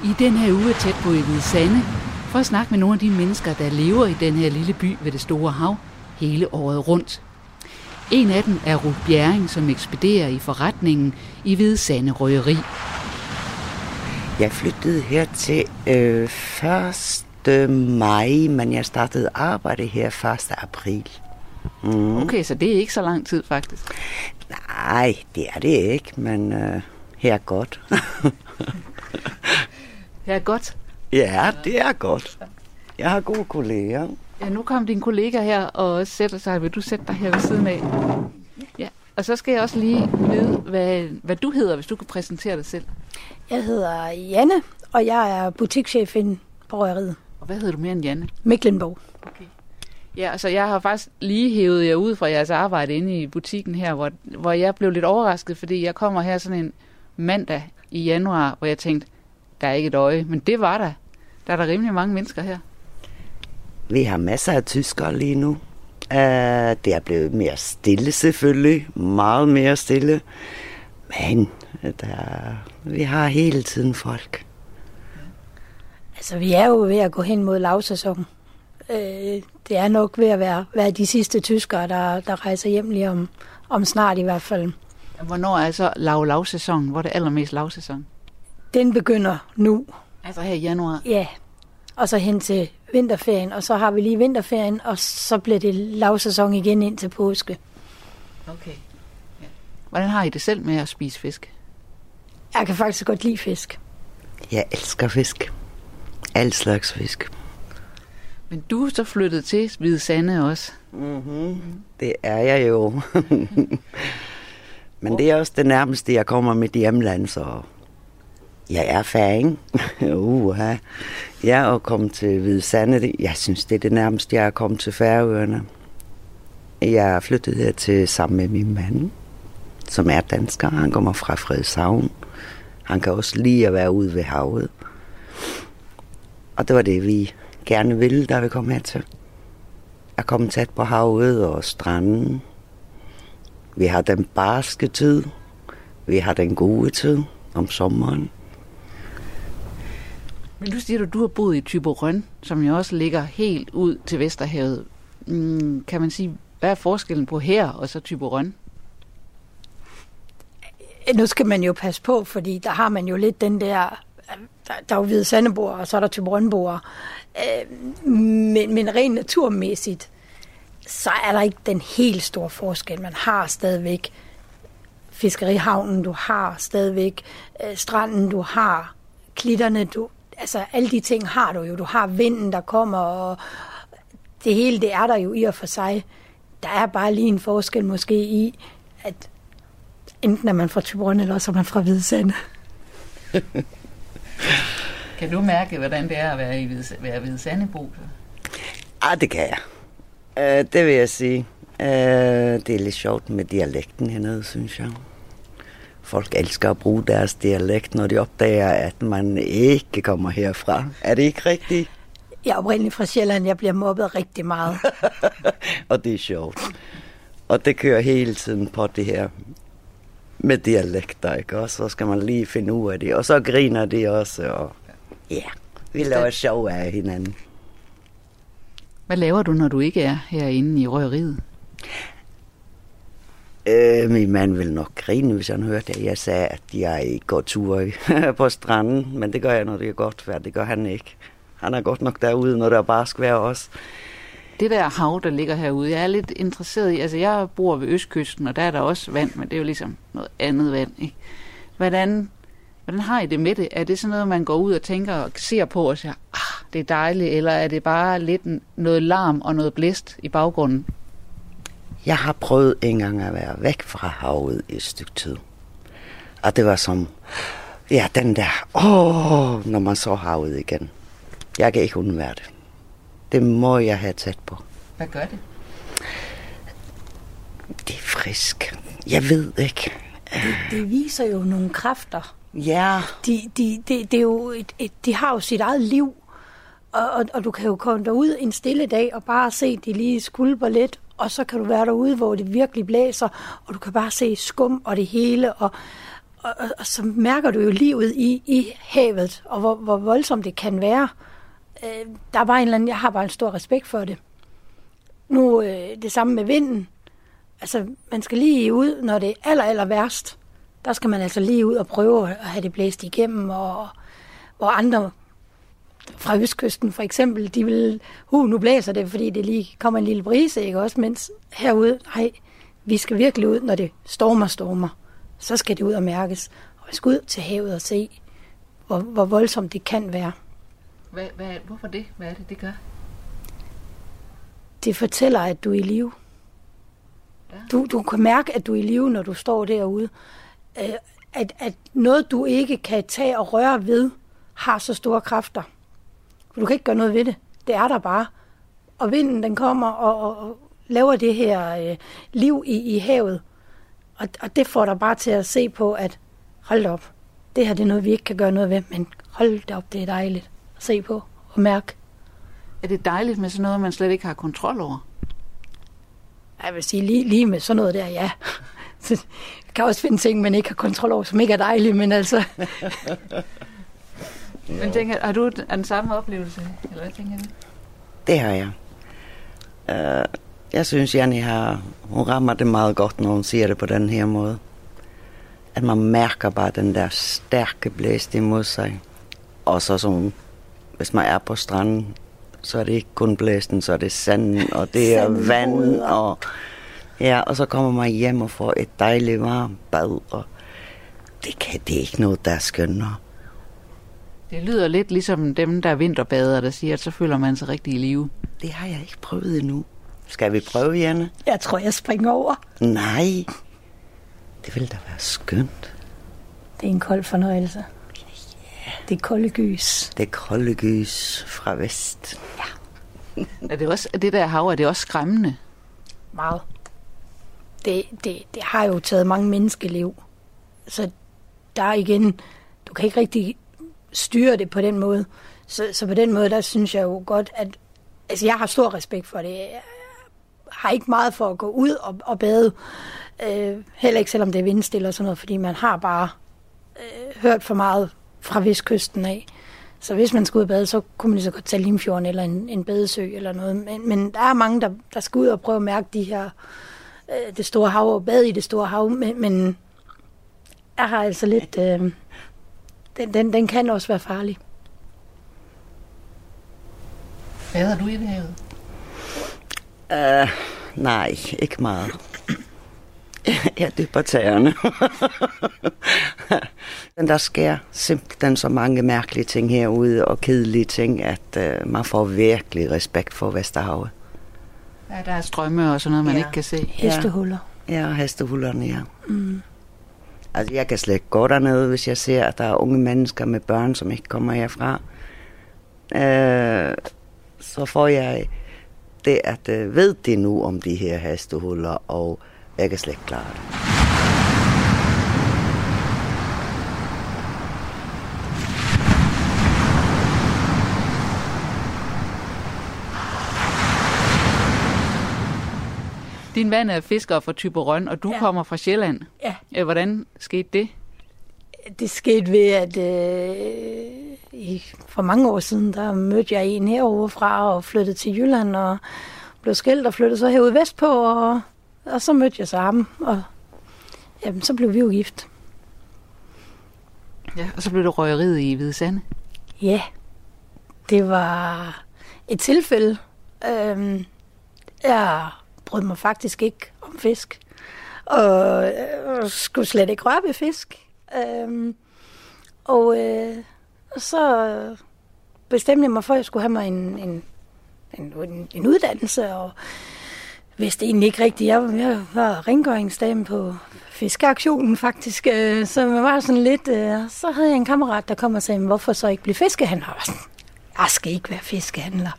I den her uge tæt på i Hvide Sande, for at snakke med nogle af de mennesker, der lever i den her lille by ved det store hav hele året rundt. En af dem er Ruth Bjerring, som ekspederer i forretningen i Hvide Sande Røgeri.
Jeg flyttede her til øh, 1. maj, men jeg startede arbejde her 1. april.
Mm. Okay, så det er ikke så lang tid faktisk.
Nej, det er det ikke, men øh, her er godt.
her er godt?
Ja, det er godt. Jeg har gode kolleger.
Ja, nu kom din kollega her og sætter sig. Vil du sætte dig her ved siden af? Ja, og så skal jeg også lige vide, hvad, hvad du hedder, hvis du kan præsentere dig selv.
Jeg hedder Janne, og jeg er butikschef på Røgeriet.
Og hvad hedder du mere end Janne?
Miklenborg. Okay.
Ja, altså jeg har faktisk lige hævet jer ud fra jeres arbejde inde i butikken her, hvor, hvor jeg blev lidt overrasket, fordi jeg kommer her sådan en mandag i januar, hvor jeg tænkte, der er ikke et øje, men det var der. Der er der rimelig mange mennesker her.
Vi har masser af tyskere lige nu. Uh, det er blevet mere stille selvfølgelig, meget mere stille. Men der, vi har hele tiden folk.
Altså, vi er jo ved at gå hen mod lavsæsonen. Øh, det er nok ved at være, være de sidste tyskere, der, der rejser hjem lige om, om snart i hvert fald.
Hvornår er så lav lavsæson? Hvor er det allermest lavsæson?
Den begynder nu.
Altså her i januar?
Ja, og så hen til vinterferien, og så har vi lige vinterferien, og så bliver det lavsæson igen ind til påske.
Okay. Ja. Hvordan har I det selv med at spise fisk?
Jeg kan faktisk godt lide fisk.
Jeg elsker fisk. Al slags fisk.
Men du er så flyttet til Hvide Sande også.
Mm-hmm. Det er jeg jo. Men det er også det nærmeste, jeg kommer med hjemland, så jeg er færing. Uha. Ja, og komme til Hvide Sande, jeg synes, det er det nærmeste, jeg er kommet til Færøerne. Jeg er flyttet her til sammen med min mand, som er dansker. Han kommer fra Frederikshavn. Han kan også lide at være ude ved havet. Og det var det, vi gerne ville, da vi kom hertil. Jeg kom tæt på havet og stranden. Vi har den barske tid. Vi har den gode tid om sommeren.
Men du siger, at du har boet i Tyborøn, som jo også ligger helt ud til Vesterhavet. Mm, kan man sige, hvad er forskellen på her og så Tyborøn?
Nu skal man jo passe på, fordi der har man jo lidt den der der, der er jo hvide sandeboer, og så er der typerønboer. Øh, men, men rent naturmæssigt, så er der ikke den helt store forskel. Man har stadigvæk fiskerihavnen, du har stadigvæk øh, stranden, du har klitterne, du, altså alle de ting har du jo. Du har vinden, der kommer, og det hele, det er der jo i og for sig. Der er bare lige en forskel måske i, at enten er man fra Tyborøn, eller så er man fra Hvide Sande.
Kan du mærke, hvordan det er at være i Hvide, være Hvide Sandebo?
Ah, det kan jeg. Uh, det vil jeg sige. Uh, det er lidt sjovt med dialekten hernede, synes jeg. Folk elsker at bruge deres dialekt, når de opdager, at man ikke kommer herfra. Er det ikke rigtigt?
Jeg er oprindeligt fra Sjælland. Jeg bliver mobbet rigtig meget.
og det er sjovt. Og det kører hele tiden på det her med dialekter, ikke? Og så skal man lige finde ud af det. Og så griner de også, og ja, vi laver sjov af hinanden.
Hvad laver du, når du ikke er herinde i røgeriet?
Øh, min mand vil nok grine, hvis han hørte, at jeg sagde, at jeg ikke går tur på stranden. Men det gør jeg, når det er godt vejr. Det gør han ikke. Han er godt nok derude, når der er bare skal være også
det der hav, der ligger herude, jeg er lidt interesseret i, altså jeg bor ved Østkysten, og der er der også vand, men det er jo ligesom noget andet vand, ikke? Hvordan, hvordan har I det med det? Er det sådan noget, man går ud og tænker og ser på og siger, ah, det er dejligt, eller er det bare lidt noget larm og noget blæst i baggrunden?
Jeg har prøvet en gang at være væk fra havet i et stykke tid. Og det var som, ja, den der, åh, når man så havet igen. Jeg kan ikke undvære det. Det må jeg have tæt på.
Hvad gør det?
Det er frisk. Jeg ved ikke.
Det, det viser jo nogle kræfter.
Ja.
De, de, de, det er jo et, et, de har jo sit eget liv. Og, og, og du kan jo komme derud en stille dag og bare se, de lige skulper lidt. Og så kan du være derude, hvor det virkelig blæser. Og du kan bare se skum og det hele. Og, og, og, og så mærker du jo livet i, i havet, og hvor, hvor voldsomt det kan være øh, der er bare en eller anden, jeg har bare en stor respekt for det. Nu øh, det samme med vinden. altså, man skal lige ud, når det er aller, aller værst. Der skal man altså lige ud og prøve at have det blæst igennem, og hvor andre fra Østkysten for eksempel, de vil, uh, nu blæser det, fordi det lige kommer en lille brise, ikke også? Mens herude, nej, vi skal virkelig ud, når det stormer, stormer. Så skal det ud og mærkes. Og vi skal ud til havet og se, hvor, hvor voldsomt det kan være.
Hvad, hvad, hvorfor det? Hvad er det, det gør?
Det fortæller, at du er i live.
Ja.
Du, du kan mærke, at du er i live, når du står derude. Øh, at, at noget, du ikke kan tage og røre ved, har så store kræfter. Du kan ikke gøre noget ved det. Det er der bare. Og vinden, den kommer og, og, og laver det her øh, liv i, i havet. Og, og det får dig bare til at se på, at hold op, det her det er noget, vi ikke kan gøre noget ved, men hold da op, det er dejligt at se på og mærke.
Er det dejligt med sådan noget, man slet ikke har kontrol over?
Jeg vil sige, lige, lige med sådan noget der, ja. Så jeg kan også finde ting, man ikke har kontrol over, som ikke er dejlige, men altså...
Men tænker, har du den samme oplevelse? Eller hvad tænker du?
Det har jeg. Uh, jeg synes, Janne har, hun rammer det meget godt, når hun siger det på den her måde. At man mærker bare den der stærke blæst imod sig. Og så sådan, hvis man er på stranden, så er det ikke kun blæsten, så er det sanden, og det er vand, og, ja, og så kommer man hjem og får et dejligt varmt bad, og det, kan, det er ikke noget, der er skønnere.
Det lyder lidt ligesom dem, der er vinterbader, der siger, at så føler man sig rigtig i live.
Det har jeg ikke prøvet endnu. Skal vi prøve, Janne?
Jeg tror, jeg springer over.
Nej. Det vil da være skønt.
Det er en kold fornøjelse. Det er kolde gys.
Det er kolde gys fra vest.
Er det, også, det der hav, er det også skræmmende?
Meget. Det, det, det har jo taget mange menneskeliv. Så der er igen, du kan ikke rigtig styre det på den måde. Så, så på den måde, der synes jeg jo godt, at altså jeg har stor respekt for det. Jeg har ikke meget for at gå ud og, og bade. Øh, heller ikke selvom det er vindstille og sådan noget, fordi man har bare øh, hørt for meget fra vestkysten af. Så hvis man skal ud og bade, så kunne man lige så godt tage Limfjorden eller en, en badesø eller noget. Men, men der er mange, der, der skal ud og prøve at mærke de her, øh, det store hav og bade i det store hav. Men, men jeg har altså lidt... Øh, den, den, den kan også være farlig.
Bader du i det havet?
Uh, nej, ikke meget. Jeg dypper tæerne. Men der sker simpelthen så mange mærkelige ting herude, og kedelige ting, at uh, man får virkelig respekt for Vesterhavet.
Ja, der er strømme og sådan noget, man
Ja.
ikke kan se.
Hestehuller.
Ja, hestehullerne, ja. Mm. Altså, jeg kan slet ikke gå dernede, hvis jeg ser, at der er unge mennesker med børn, som ikke kommer herfra. Øh, så får jeg det, at øh, ved de nu om de her hastehuller, og jeg kan slet ikke klare det.
Din mand er fisker fra Typerøn, og du ja. Kommer fra Sjælland.
Ja.
Ja, Hvordan skete det?
Det skete ved, at øh, i, for mange år siden, der mødte jeg en herovre fra og flyttede til Jylland og blev skilt og flyttede så herude vestpå, og, og så mødte jeg så ham, og jamen, så blev vi jo gift.
Ja. Og så blev det røgeriet i Hvide Sande.
Ja, det var et tilfælde. Øhm, jeg brød mig faktisk ikke om fisk, og øh, skulle slet ikke røre ved fisk. Øhm, og øh, så bestemte jeg mig for, at jeg skulle have mig en, en, en, en, uddannelse, og vidste egentlig ikke rigtigt. Jeg, jeg var rengøringsdame på fiskeaktionen faktisk, øh, så man var sådan lidt... Øh, så havde jeg en kammerat, der kom og sagde, hvorfor så ikke blive fiskehandler? Var jeg skal ikke være fiskehandler.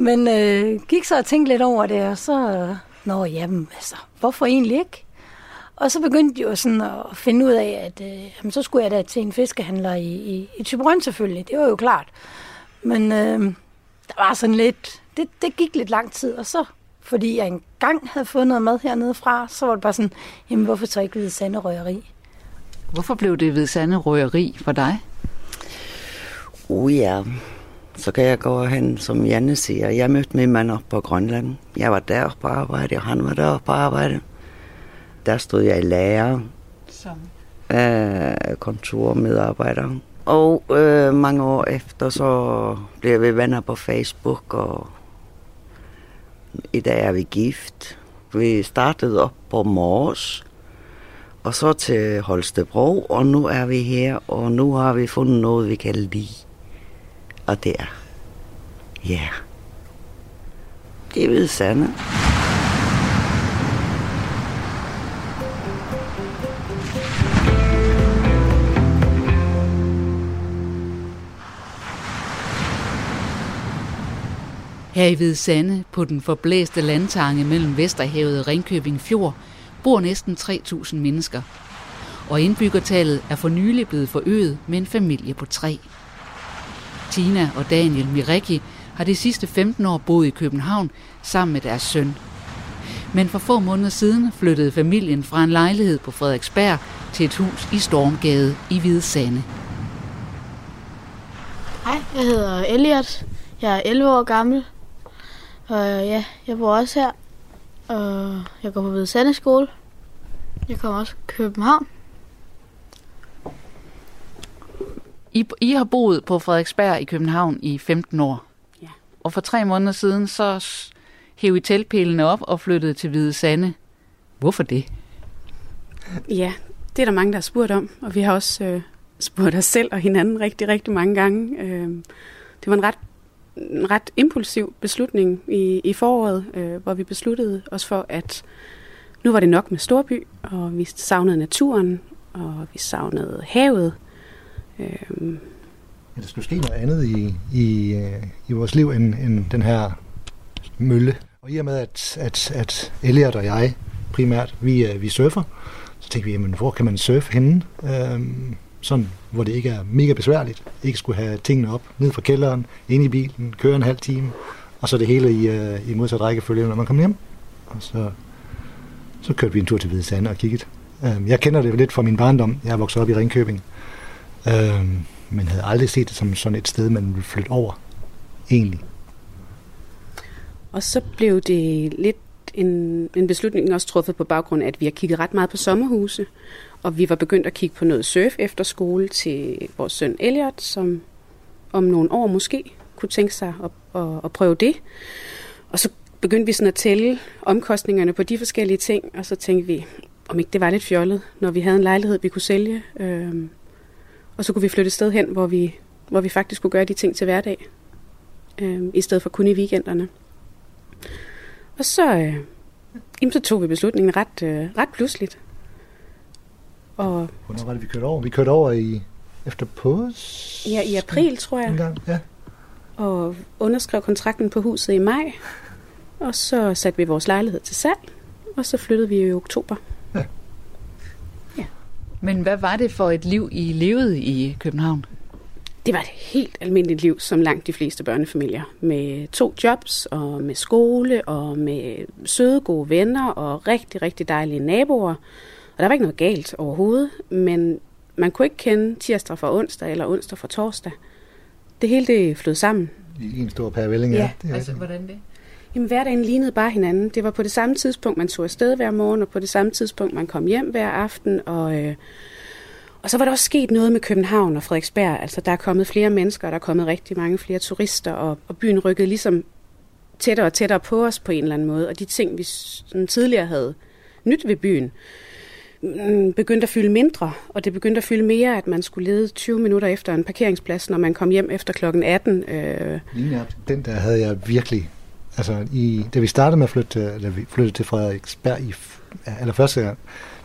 Men øh, gik så og tænkte lidt over det, og så... Øh, Nå, jamen, altså, hvorfor egentlig ikke? Og så begyndte jeg jo sådan at finde ud af, at øh, jamen, så skulle jeg da til en fiskehandler i, i, i Tyberøn selvfølgelig. Det var jo klart. Men øh, der var sådan lidt... Det, det gik lidt lang tid, og så fordi jeg engang havde fået noget mad hernede fra, så var det bare sådan, jamen hvorfor så ikke Hvide Sande Røgeri?
Hvorfor blev det Hvide Sande røgeri for dig?
Uh ja, så kan jeg gå hen, som Janne siger. Jeg mødte min mand op på Grønland. Jeg var der på arbejde, og han var der på arbejde. Der stod jeg i lærer. Som? Af kontormedarbejder. Og øh, mange år efter, så blev vi venner på Facebook, og i dag er vi gift. Vi startede op på Mors, og så til Holstebro, og nu er vi her, og nu har vi fundet noget, vi kan lide. Og der. ja, yeah. det ved sande.
Her i Hvide Sande, på den forblæste landtange mellem Vesterhavet og Ringkøbing Fjord, bor næsten 3.000 mennesker. Og indbyggertallet er for nylig blevet forøget med en familie på tre. Tina og Daniel Mirecki har de sidste 15 år boet i København sammen med deres søn. Men for få måneder siden flyttede familien fra en lejlighed på Frederiksberg til et hus i Stormgade i Hvide Sande.
Hej, jeg hedder Elliot. Jeg er 11 år gammel. Og ja, jeg bor også her. Og jeg går på Hvide Sande skole. Jeg kommer også til København.
I, I har boet på Frederiksberg i København i 15 år.
Ja.
Og for tre måneder siden, så hævde I teltpælene op og flyttede til Hvide Sande. Hvorfor det?
Ja, det er der mange, der har spurgt om, og vi har også øh, spurgt os selv og hinanden rigtig, rigtig mange gange. Øh, det var en ret, en ret impulsiv beslutning i, i foråret, øh, hvor vi besluttede os for, at nu var det nok med storby, og vi savnede naturen, og vi savnede havet.
Øhm. Ja, der skulle ske noget andet i, i, øh, i vores liv end, end den her mølle. Og i og med, at, at, at Elliot og jeg primært, vi, øh, vi surfer, så tænkte vi, jamen, hvor kan man surfe henne? Øhm, sådan, hvor det ikke er mega besværligt. Ikke skulle have tingene op, ned fra kælderen, ind i bilen, køre en halv time, og så det hele i, øh, i modsat rækkefølge, når man kommer hjem. Og så, så kørte vi en tur til Hvide Sande og kiggede. Øhm, jeg kender det lidt fra min barndom. Jeg er vokset op i Ringkøbing. Øh, men havde aldrig set det som sådan et sted, man ville flytte over, egentlig.
Og så blev det lidt en, en beslutning også truffet på baggrund af, at vi har kigget ret meget på sommerhuse, og vi var begyndt at kigge på noget surf efter skole til vores søn Elliot, som om nogle år måske kunne tænke sig at, at, at prøve det. Og så begyndte vi sådan at tælle omkostningerne på de forskellige ting, og så tænkte vi, om ikke det var lidt fjollet, når vi havde en lejlighed, vi kunne sælge. Øhm, og så kunne vi flytte et sted hen, hvor vi, hvor vi faktisk kunne gøre de ting til hverdag, øhm, i stedet for kun i weekenderne. Og så, øh, jamen, så tog vi beslutningen ret, øh, ret pludseligt.
Og, Hvornår var det, vi kørte over? Vi kørte over i efter pås?
Ja, i april, tror jeg.
En gang, ja.
Og underskrev kontrakten på huset i maj. Og så satte vi vores lejlighed til salg. Og så flyttede vi i oktober.
Men hvad var det for et liv, I levede i København?
Det var et helt almindeligt liv, som langt de fleste børnefamilier. Med to jobs, og med skole, og med søde, gode venner, og rigtig, rigtig dejlige naboer. Og der var ikke noget galt overhovedet, men man kunne ikke kende tirsdag fra onsdag, eller onsdag fra torsdag. Det hele det flød sammen.
I en stor pærevælling,
ja. ja. Det altså, hvordan det?
Jamen, hverdagen lignede bare hinanden. Det var på det samme tidspunkt, man tog afsted hver morgen, og på det samme tidspunkt, man kom hjem hver aften. Og, øh, og så var der også sket noget med København og Frederiksberg. Altså, der er kommet flere mennesker, og der er kommet rigtig mange flere turister, og, og byen rykkede ligesom tættere og tættere på os på en eller anden måde. Og de ting, vi sådan tidligere havde nyt ved byen, mm, begyndte at fylde mindre, og det begyndte at fylde mere, at man skulle lede 20 minutter efter en parkeringsplads, når man kom hjem efter klokken 18. Øh.
Den der havde jeg virkelig, altså i, da vi startede med at flytte, da vi flyttede til Frederiksberg i eller første gang,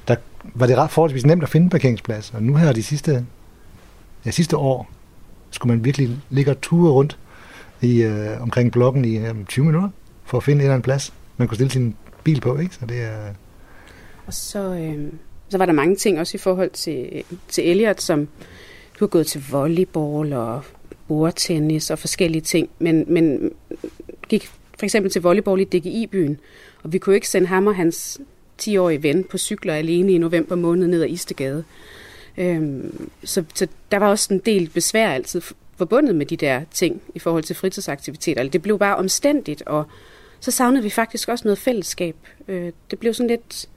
der var det ret forholdsvis nemt at finde parkeringsplads, og nu her de sidste, ja, sidste år, skulle man virkelig ligge og ture rundt i, øh, omkring blokken i øh, 20 minutter, for at finde en eller anden plads, man kunne stille sin bil på, ikke? Så det er...
Og så, øh, så var der mange ting også i forhold til, til Elliot, som du har gået til volleyball og bordtennis og forskellige ting, men, men gik for eksempel til volleyball i DGI-byen, og vi kunne ikke sende ham og hans 10-årige ven på cykler alene i november måned ned ad Istegade. Øhm, så, så der var også en del besvær altid forbundet med de der ting i forhold til fritidsaktiviteter. Det blev bare omstændigt, og så savnede vi faktisk også noget fællesskab. Øh, det blev sådan lidt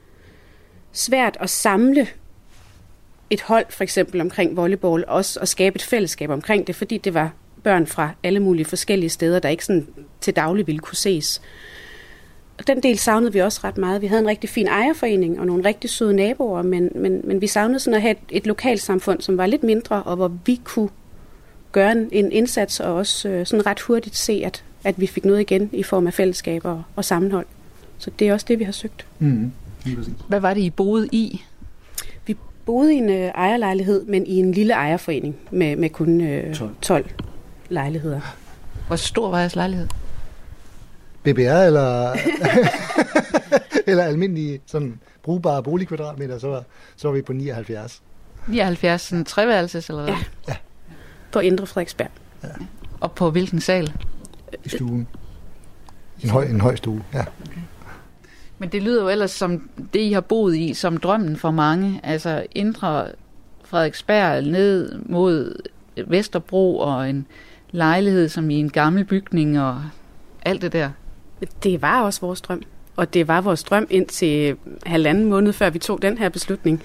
svært at samle et hold for eksempel omkring volleyball, også at skabe et fællesskab omkring det, fordi det var børn fra alle mulige forskellige steder, der ikke sådan til daglig ville kunne ses. Og den del savnede vi også ret meget. Vi havde en rigtig fin ejerforening og nogle rigtig søde naboer, men, men, men vi savnede sådan at have et, et lokalsamfund, som var lidt mindre, og hvor vi kunne gøre en, en indsats og også øh, sådan ret hurtigt se, at, at vi fik noget igen i form af fællesskab og, og sammenhold. Så det er også det, vi har søgt.
Mm.
Hvad var det, I boede i?
Vi boede i en øh, ejerlejlighed, men i en lille ejerforening med, med kun øh, 12. 12 lejligheder.
Hvor stor var jeres lejlighed?
BBR eller, eller almindelige sådan brugbare boligkvadratmeter, så var, så var vi på 79.
79, sådan treværelses eller hvad?
Ja. ja. På Indre Frederiksberg. Ja.
Og på hvilken sal?
I stuen. En høj, en høj stue, ja. Okay.
Men det lyder jo ellers som det, I har boet i, som drømmen for mange. Altså Indre Frederiksberg ned mod Vesterbro og en lejlighed som i en gammel bygning og alt det der.
Det var også vores drøm. Og det var vores drøm indtil halvanden måned, før vi tog den her beslutning.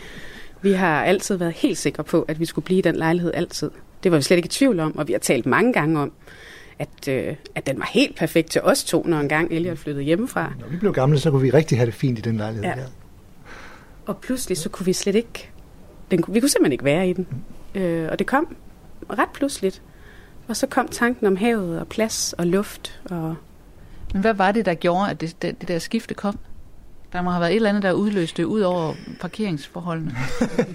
Vi har altid været helt sikre på, at vi skulle blive i den lejlighed altid. Det var vi slet ikke i tvivl om, og vi har talt mange gange om, at, øh, at den var helt perfekt til os to, når en gang Elliot flyttede hjemmefra.
Når vi blev gamle, så kunne vi rigtig have det fint i den lejlighed ja. der.
Og pludselig så kunne vi slet ikke, den, vi kunne simpelthen ikke være i den. Mm. Øh, og det kom ret pludseligt. Og så kom tanken om havet og plads og luft. Og
Men hvad var det, der gjorde, at det, det, det der skifte kom? Der må have været et eller andet, der udløste ud over parkeringsforholdene.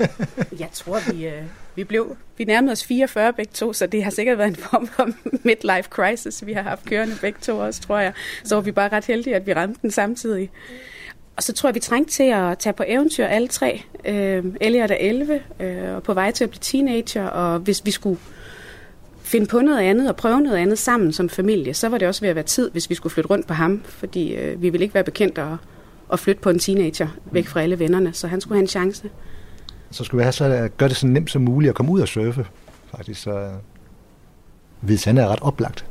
Jeg tror, vi, øh, vi blev vi nærmede os 44 begge to, så det har sikkert været en form for midlife crisis, vi har haft kørende begge to også, tror jeg. Så var vi bare ret heldige, at vi ramte den samtidig. Og så tror jeg, vi trængte til at tage på eventyr alle tre. Øh, Elliot er 11 øh, og på vej til at blive teenager, og hvis vi skulle finde på noget andet og prøve noget andet sammen som familie, så var det også ved at være tid, hvis vi skulle flytte rundt på ham, fordi øh, vi ville ikke være bekendt at, at flytte på en teenager væk fra alle vennerne, så han skulle have en chance.
Så skulle vi have så at gøre det så nemt som muligt at komme ud og surfe, faktisk. Så Hvide Sande er ret oplagt.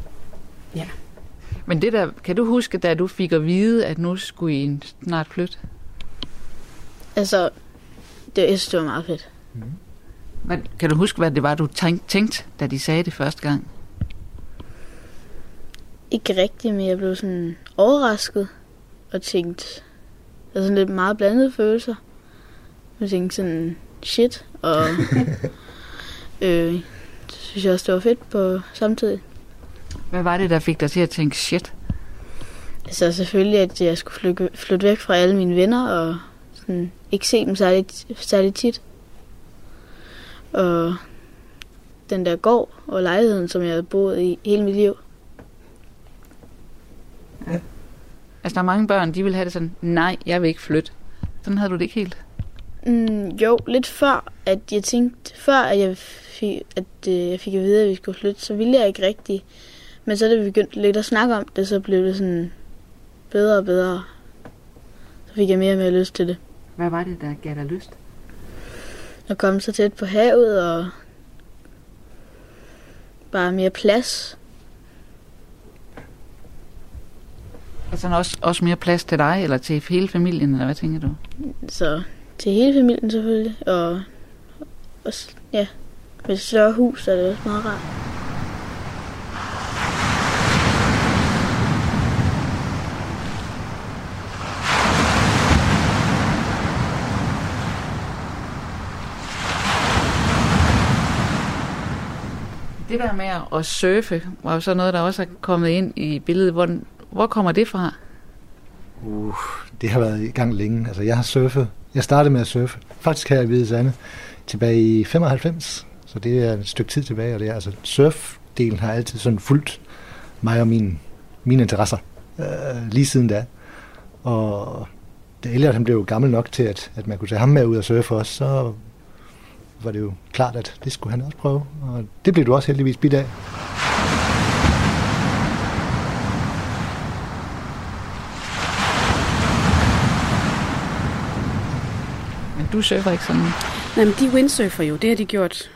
Ja.
Men det der, kan du huske, da du fik at vide, at nu skulle I snart flytte?
Altså, det, jeg synes, det var meget fedt. Mm.
Hvad, kan du huske, hvad det var, du tænkte, da de sagde det første gang?
Ikke rigtigt, men jeg blev sådan overrasket og tænkte, der er sådan lidt meget blandede følelser. Jeg tænkte sådan, shit, og øh, det synes jeg også, det var fedt på samtidig.
Hvad var det, der fik dig til at tænke shit?
Altså selvfølgelig, at jeg skulle flytte, flytte væk fra alle mine venner, og sådan, ikke se dem særlig, særlig tit. Og den der gård og lejligheden, som jeg havde boet i hele mit liv.
Ja. Altså, der er mange børn, de vil have det sådan, nej, jeg vil ikke flytte. Sådan havde du det ikke helt?
Mm, jo, lidt før, at jeg tænkte, før at jeg fik, at øh, jeg fik at vide, at vi skulle flytte, så ville jeg ikke rigtig. Men så da vi begyndte lidt at snakke om det, så blev det sådan bedre og bedre. Så fik jeg mere og mere lyst til det.
Hvad var det, der gav dig lyst?
At komme så tæt på havet og bare mere plads.
Altså også, også mere plads til dig, eller til hele familien, eller hvad tænker du?
Så til hele familien selvfølgelig, og også, ja, med et større hus, er det også meget rart.
Det der med at surfe, var jo så noget, der også er kommet ind i billedet. Hvor, hvor kommer det fra?
Uh, det har været i gang længe. Altså, jeg har surfet. Jeg startede med at surfe. Faktisk her i Hvide Sande tilbage i 95. Så det er et stykke tid tilbage. Og det er, altså, surfdelen har altid sådan fulgt mig og min, mine interesser. Øh, lige siden da. Og da Elliot han blev gammel nok til, at, at man kunne tage ham med ud og surfe også, så var det jo klart, at det skulle han også prøve. Og det blev du også heldigvis bidt af.
Men du surfer ikke sådan?
Nej, men de windsurfer jo. Det har de gjort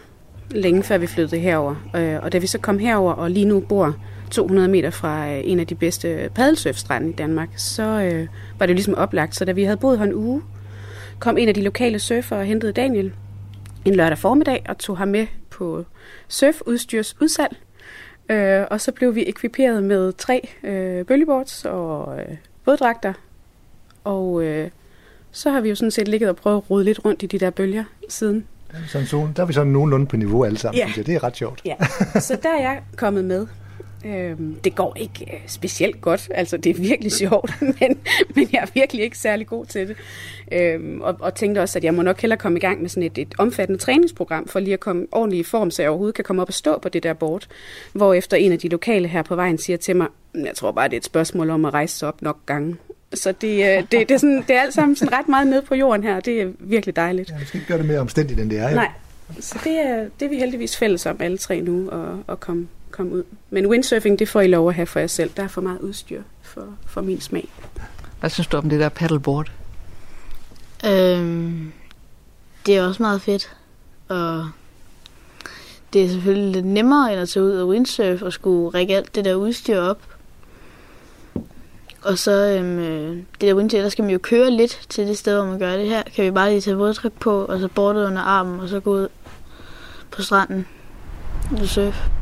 længe før vi flyttede herover. Øh, og da vi så kom herover og lige nu bor 200 meter fra øh, en af de bedste paddelsurfstrande i Danmark, så øh, var det jo ligesom oplagt. Så da vi havde boet her en uge, kom en af de lokale surfere og hentede Daniel en lørdag formiddag og tog ham med på surfudstyrs udsalg. Øh, og så blev vi ekviperet med tre øh, bølgeboards og øh, våddragter. Og øh, så har vi jo sådan set ligget og prøvet at rode lidt rundt i de der bølger siden.
Der er, sådan, så, der er vi sådan nogenlunde på niveau alle sammen,
Ja.
Det er ret sjovt.
Ja, så der er jeg kommet med. Øhm, det går ikke øh, specielt godt, altså det er virkelig sjovt, men, men jeg er virkelig ikke særlig god til det. Øhm, og, og tænkte også, at jeg må nok hellere komme i gang med sådan et, et omfattende træningsprogram, for lige at komme ordentligt i form, så jeg overhovedet kan komme op og stå på det der board. Hvor efter en af de lokale her på vejen siger til mig, "Mm, jeg tror bare, det er et spørgsmål om at rejse sig op nok gange. Så det, øh, det, det, er sådan, det er alt sammen sådan ret meget nede på jorden her, og det er virkelig dejligt.
Ja, skal ikke gøre det mere omstændigt, end det er. jo.
Nej, så det er, det er vi heldigvis fælles om alle tre nu at, at komme, komme ud. Men windsurfing, det får I lov at have for jer selv. Der er for meget udstyr for, for min smag.
Hvad synes du om det der paddleboard?
Øhm, det er også meget fedt. Og det er selvfølgelig lidt nemmere end at tage ud og windsurf og skulle række alt det der udstyr op. Og så øhm, øh, det der windsurf, der skal man jo køre lidt til det sted, hvor man gør det her. Kan vi bare lige tage vådtryk på, og så bordet under armen, og så gå ud på stranden og surfe.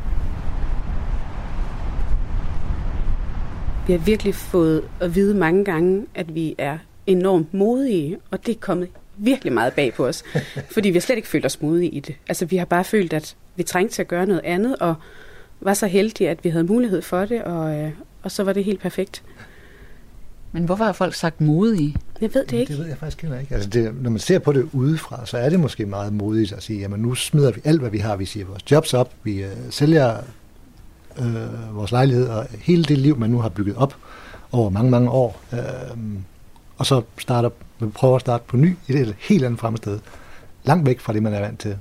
Vi har virkelig fået at vide mange gange, at vi er enormt modige, og det er kommet virkelig meget bag på os. fordi vi har slet ikke følt os modige i det. Altså, vi har bare følt, at vi trængte til at gøre noget andet, og var så heldige, at vi havde mulighed for det, og, øh, og så var det helt perfekt.
Men hvorfor har folk sagt modige?
Jeg ved det ikke.
Det ved jeg faktisk heller ikke. Altså det, når man ser på det udefra, så er det måske meget modigt at sige, jamen nu smider vi alt, hvad vi har. Vi siger vores jobs op, vi øh, sælger øh, vores lejlighed og hele det liv, man nu har bygget op over mange, mange år. Øh, og så starter, vi prøver at starte på ny i det helt andet fremsted. Langt væk fra det, man er vant til.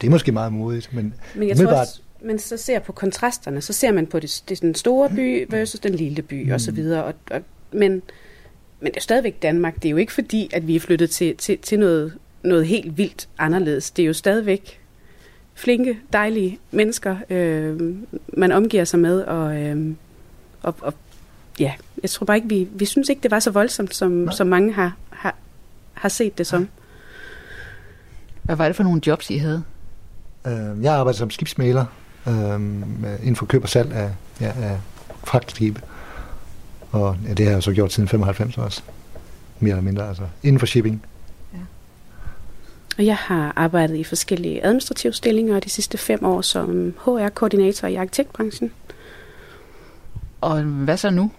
Det er måske meget modigt, men,
Men jeg tror også, man så ser på kontrasterne, så ser man på det, det den store by versus den lille by mm. og så videre. Og, og, men, men det er stadigvæk Danmark. Det er jo ikke fordi, at vi er flyttet til, til, til noget, noget helt vildt anderledes. Det er jo stadigvæk flinke, dejlige mennesker, øh, man omgiver sig med. Og, øh, og, og ja, jeg tror bare ikke, vi, vi synes ikke, det var så voldsomt, som, som mange har, har, har set det som.
Hvad var det for nogle jobs, I havde?
Øh, jeg arbejder som skibsmaler øh, inden for køb og salg af, ja, af fragtskibe. Og ja, det har jeg så gjort siden 95 også. Mere eller mindre, altså inden for shipping.
Og jeg har arbejdet i forskellige administrative stillinger de sidste fem år som HR-koordinator i arkitektbranchen.
Og hvad så nu?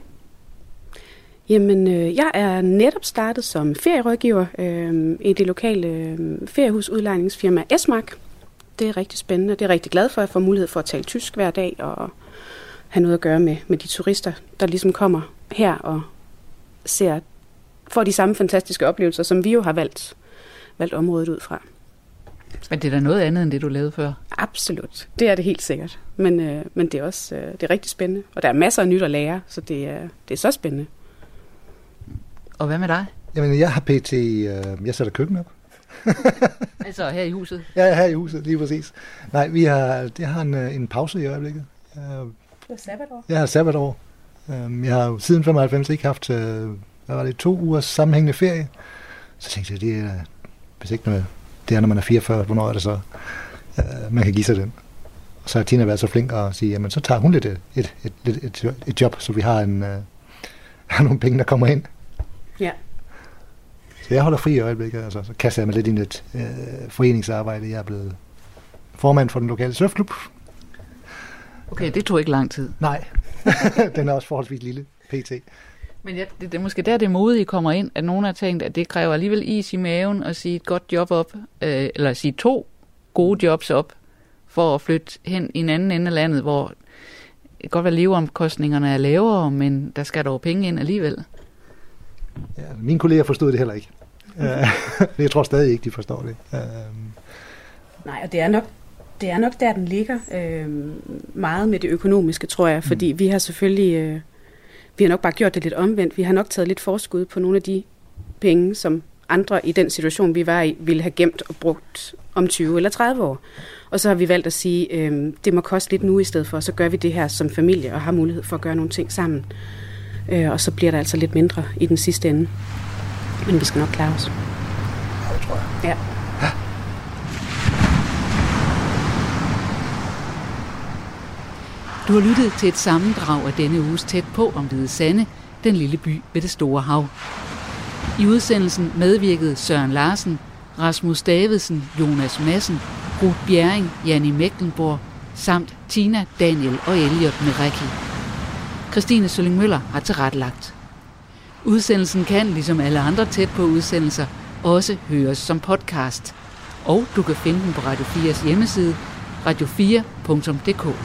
Jamen, øh, jeg er netop startet som ferierådgiver øh, i det lokale øh, feriehusudlejningsfirma Esmark. Det er rigtig spændende, og det er jeg rigtig glad for, at jeg får mulighed for at tale tysk hver dag og have noget at gøre med, med de turister, der ligesom kommer her og ser, får de samme fantastiske oplevelser, som vi jo har valgt, valgt området ud fra.
Men det er da noget andet, end det du lavede før.
Absolut, det er det helt sikkert. Men, øh, men det er også øh, det er rigtig spændende, og der er masser af nyt at lære, så det er, det er så spændende.
Og hvad med dig?
Jamen, jeg har pt. Øh, jeg sætter køkken op.
Altså her i huset?
Ja, her i huset, lige præcis. Nej, vi har, jeg har en, øh, en pause i øjeblikket. Jeg,
Det er sabbatår.
jeg har sabbatår. Øhm, Jeg har jo siden 95 ikke haft, øh, hvad var det, to ugers sammenhængende ferie. Så tænkte jeg, det er, hvis ikke noget, det er, når man er 44, hvornår er det så, øh, man kan give sig den. Og så har Tina været så flink at sige, jamen så tager hun lidt et, et, et, et, et, et job, så vi har, en, øh, har nogle penge, der kommer ind.
Ja.
Så jeg holder fri i øjeblikket, altså, så kaster jeg mig lidt ind i et øh, foreningsarbejde. Jeg er blevet formand for den lokale surfklub.
Okay, det tog ikke lang tid.
Nej, den er også forholdsvis lille, pt.
Men ja, det, det er måske der, det modige kommer ind, at nogen har tænkt, at det kræver alligevel is i maven at sige et godt job op, øh, eller sige to gode jobs op, for at flytte hen i en anden ende af landet, hvor det kan godt være leveomkostningerne er lavere, men der skal dog penge ind alligevel.
Ja, mine kolleger forstod det heller ikke. Øh, jeg tror stadig ikke, de forstår det. Øh,
Nej, og det er nok, det er nok der, den ligger. Øh, meget med det økonomiske, tror jeg, fordi vi har selvfølgelig, øh, vi har nok bare gjort det lidt omvendt. Vi har nok taget lidt forskud på nogle af de penge, som andre i den situation, vi var i, ville have gemt og brugt om 20 eller 30 år. Og så har vi valgt at sige, øh, det må koste lidt nu i stedet for, så gør vi det her som familie og har mulighed for at gøre nogle ting sammen. Øh, og så bliver der altså lidt mindre i den sidste ende. Men vi skal nok klare os.
Det tror jeg.
Ja.
Du har lyttet til et sammendrag af denne uges tæt på om Hvide Sande, den lille by ved det store hav. I udsendelsen medvirkede Søren Larsen, Rasmus Davidsen, Jonas Madsen, Ruth Bjerring, Janni Mecklenborg, samt Tina, Daniel og Elliot Meraki. Christine Sølling Møller har tilrettelagt. Udsendelsen kan, ligesom alle andre tæt på udsendelser, også høres som podcast. Og du kan finde den på Radio 4's hjemmeside, radio4.dk.